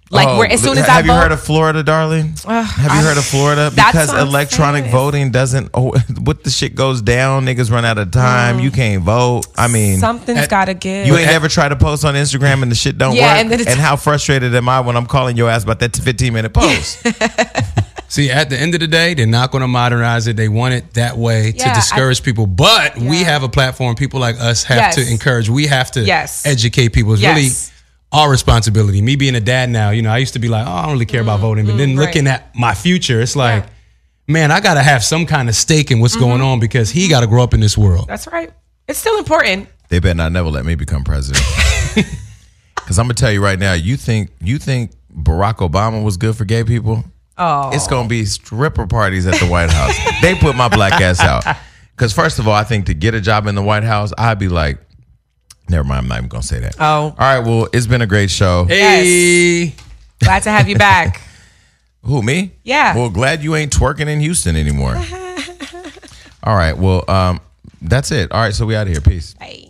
Like Oh, where as soon as have I have you vote, heard of Florida, darling? have you I- heard of Florida? Because electronic saying. voting doesn't. Oh, what the shit goes down, niggas run out of time. You can't vote. I mean, something's At- got to give. You ain't never tried to post on Instagram and the shit don't Yeah, work. and then and how frustrated am I when I'm calling your ass about that 15 minute post? See, at the end of the day, they're not going to modernize it. They want it that way Yeah, to discourage people. But we have a platform. People like us have Yes. to encourage. We have to Yes. educate people. It's Yes. really our responsibility. Me being a dad now, you know, I used to be like, oh, I don't really care about voting, but then Mm-hmm. right. looking at my future, it's like, Yeah. man, I got to have some kind of stake in what's going on because he got to grow up in this world. That's right. It's still important. They better not never let me become president. Because I'm gonna tell you right now, you think you think Barack Obama was good for gay people? Oh, It's gonna be stripper parties at the White House. they put my black ass out. Because first of all, I think to get a job in the White House, I'd be like, never mind. I'm not even gonna say that. Oh. all right. Well, it's been a great show. Hey, glad to have you back. Who me? Yeah. Well, glad you ain't twerking in Houston anymore. all right. Well, um, that's it. All right. So we out of here. Peace. Bye.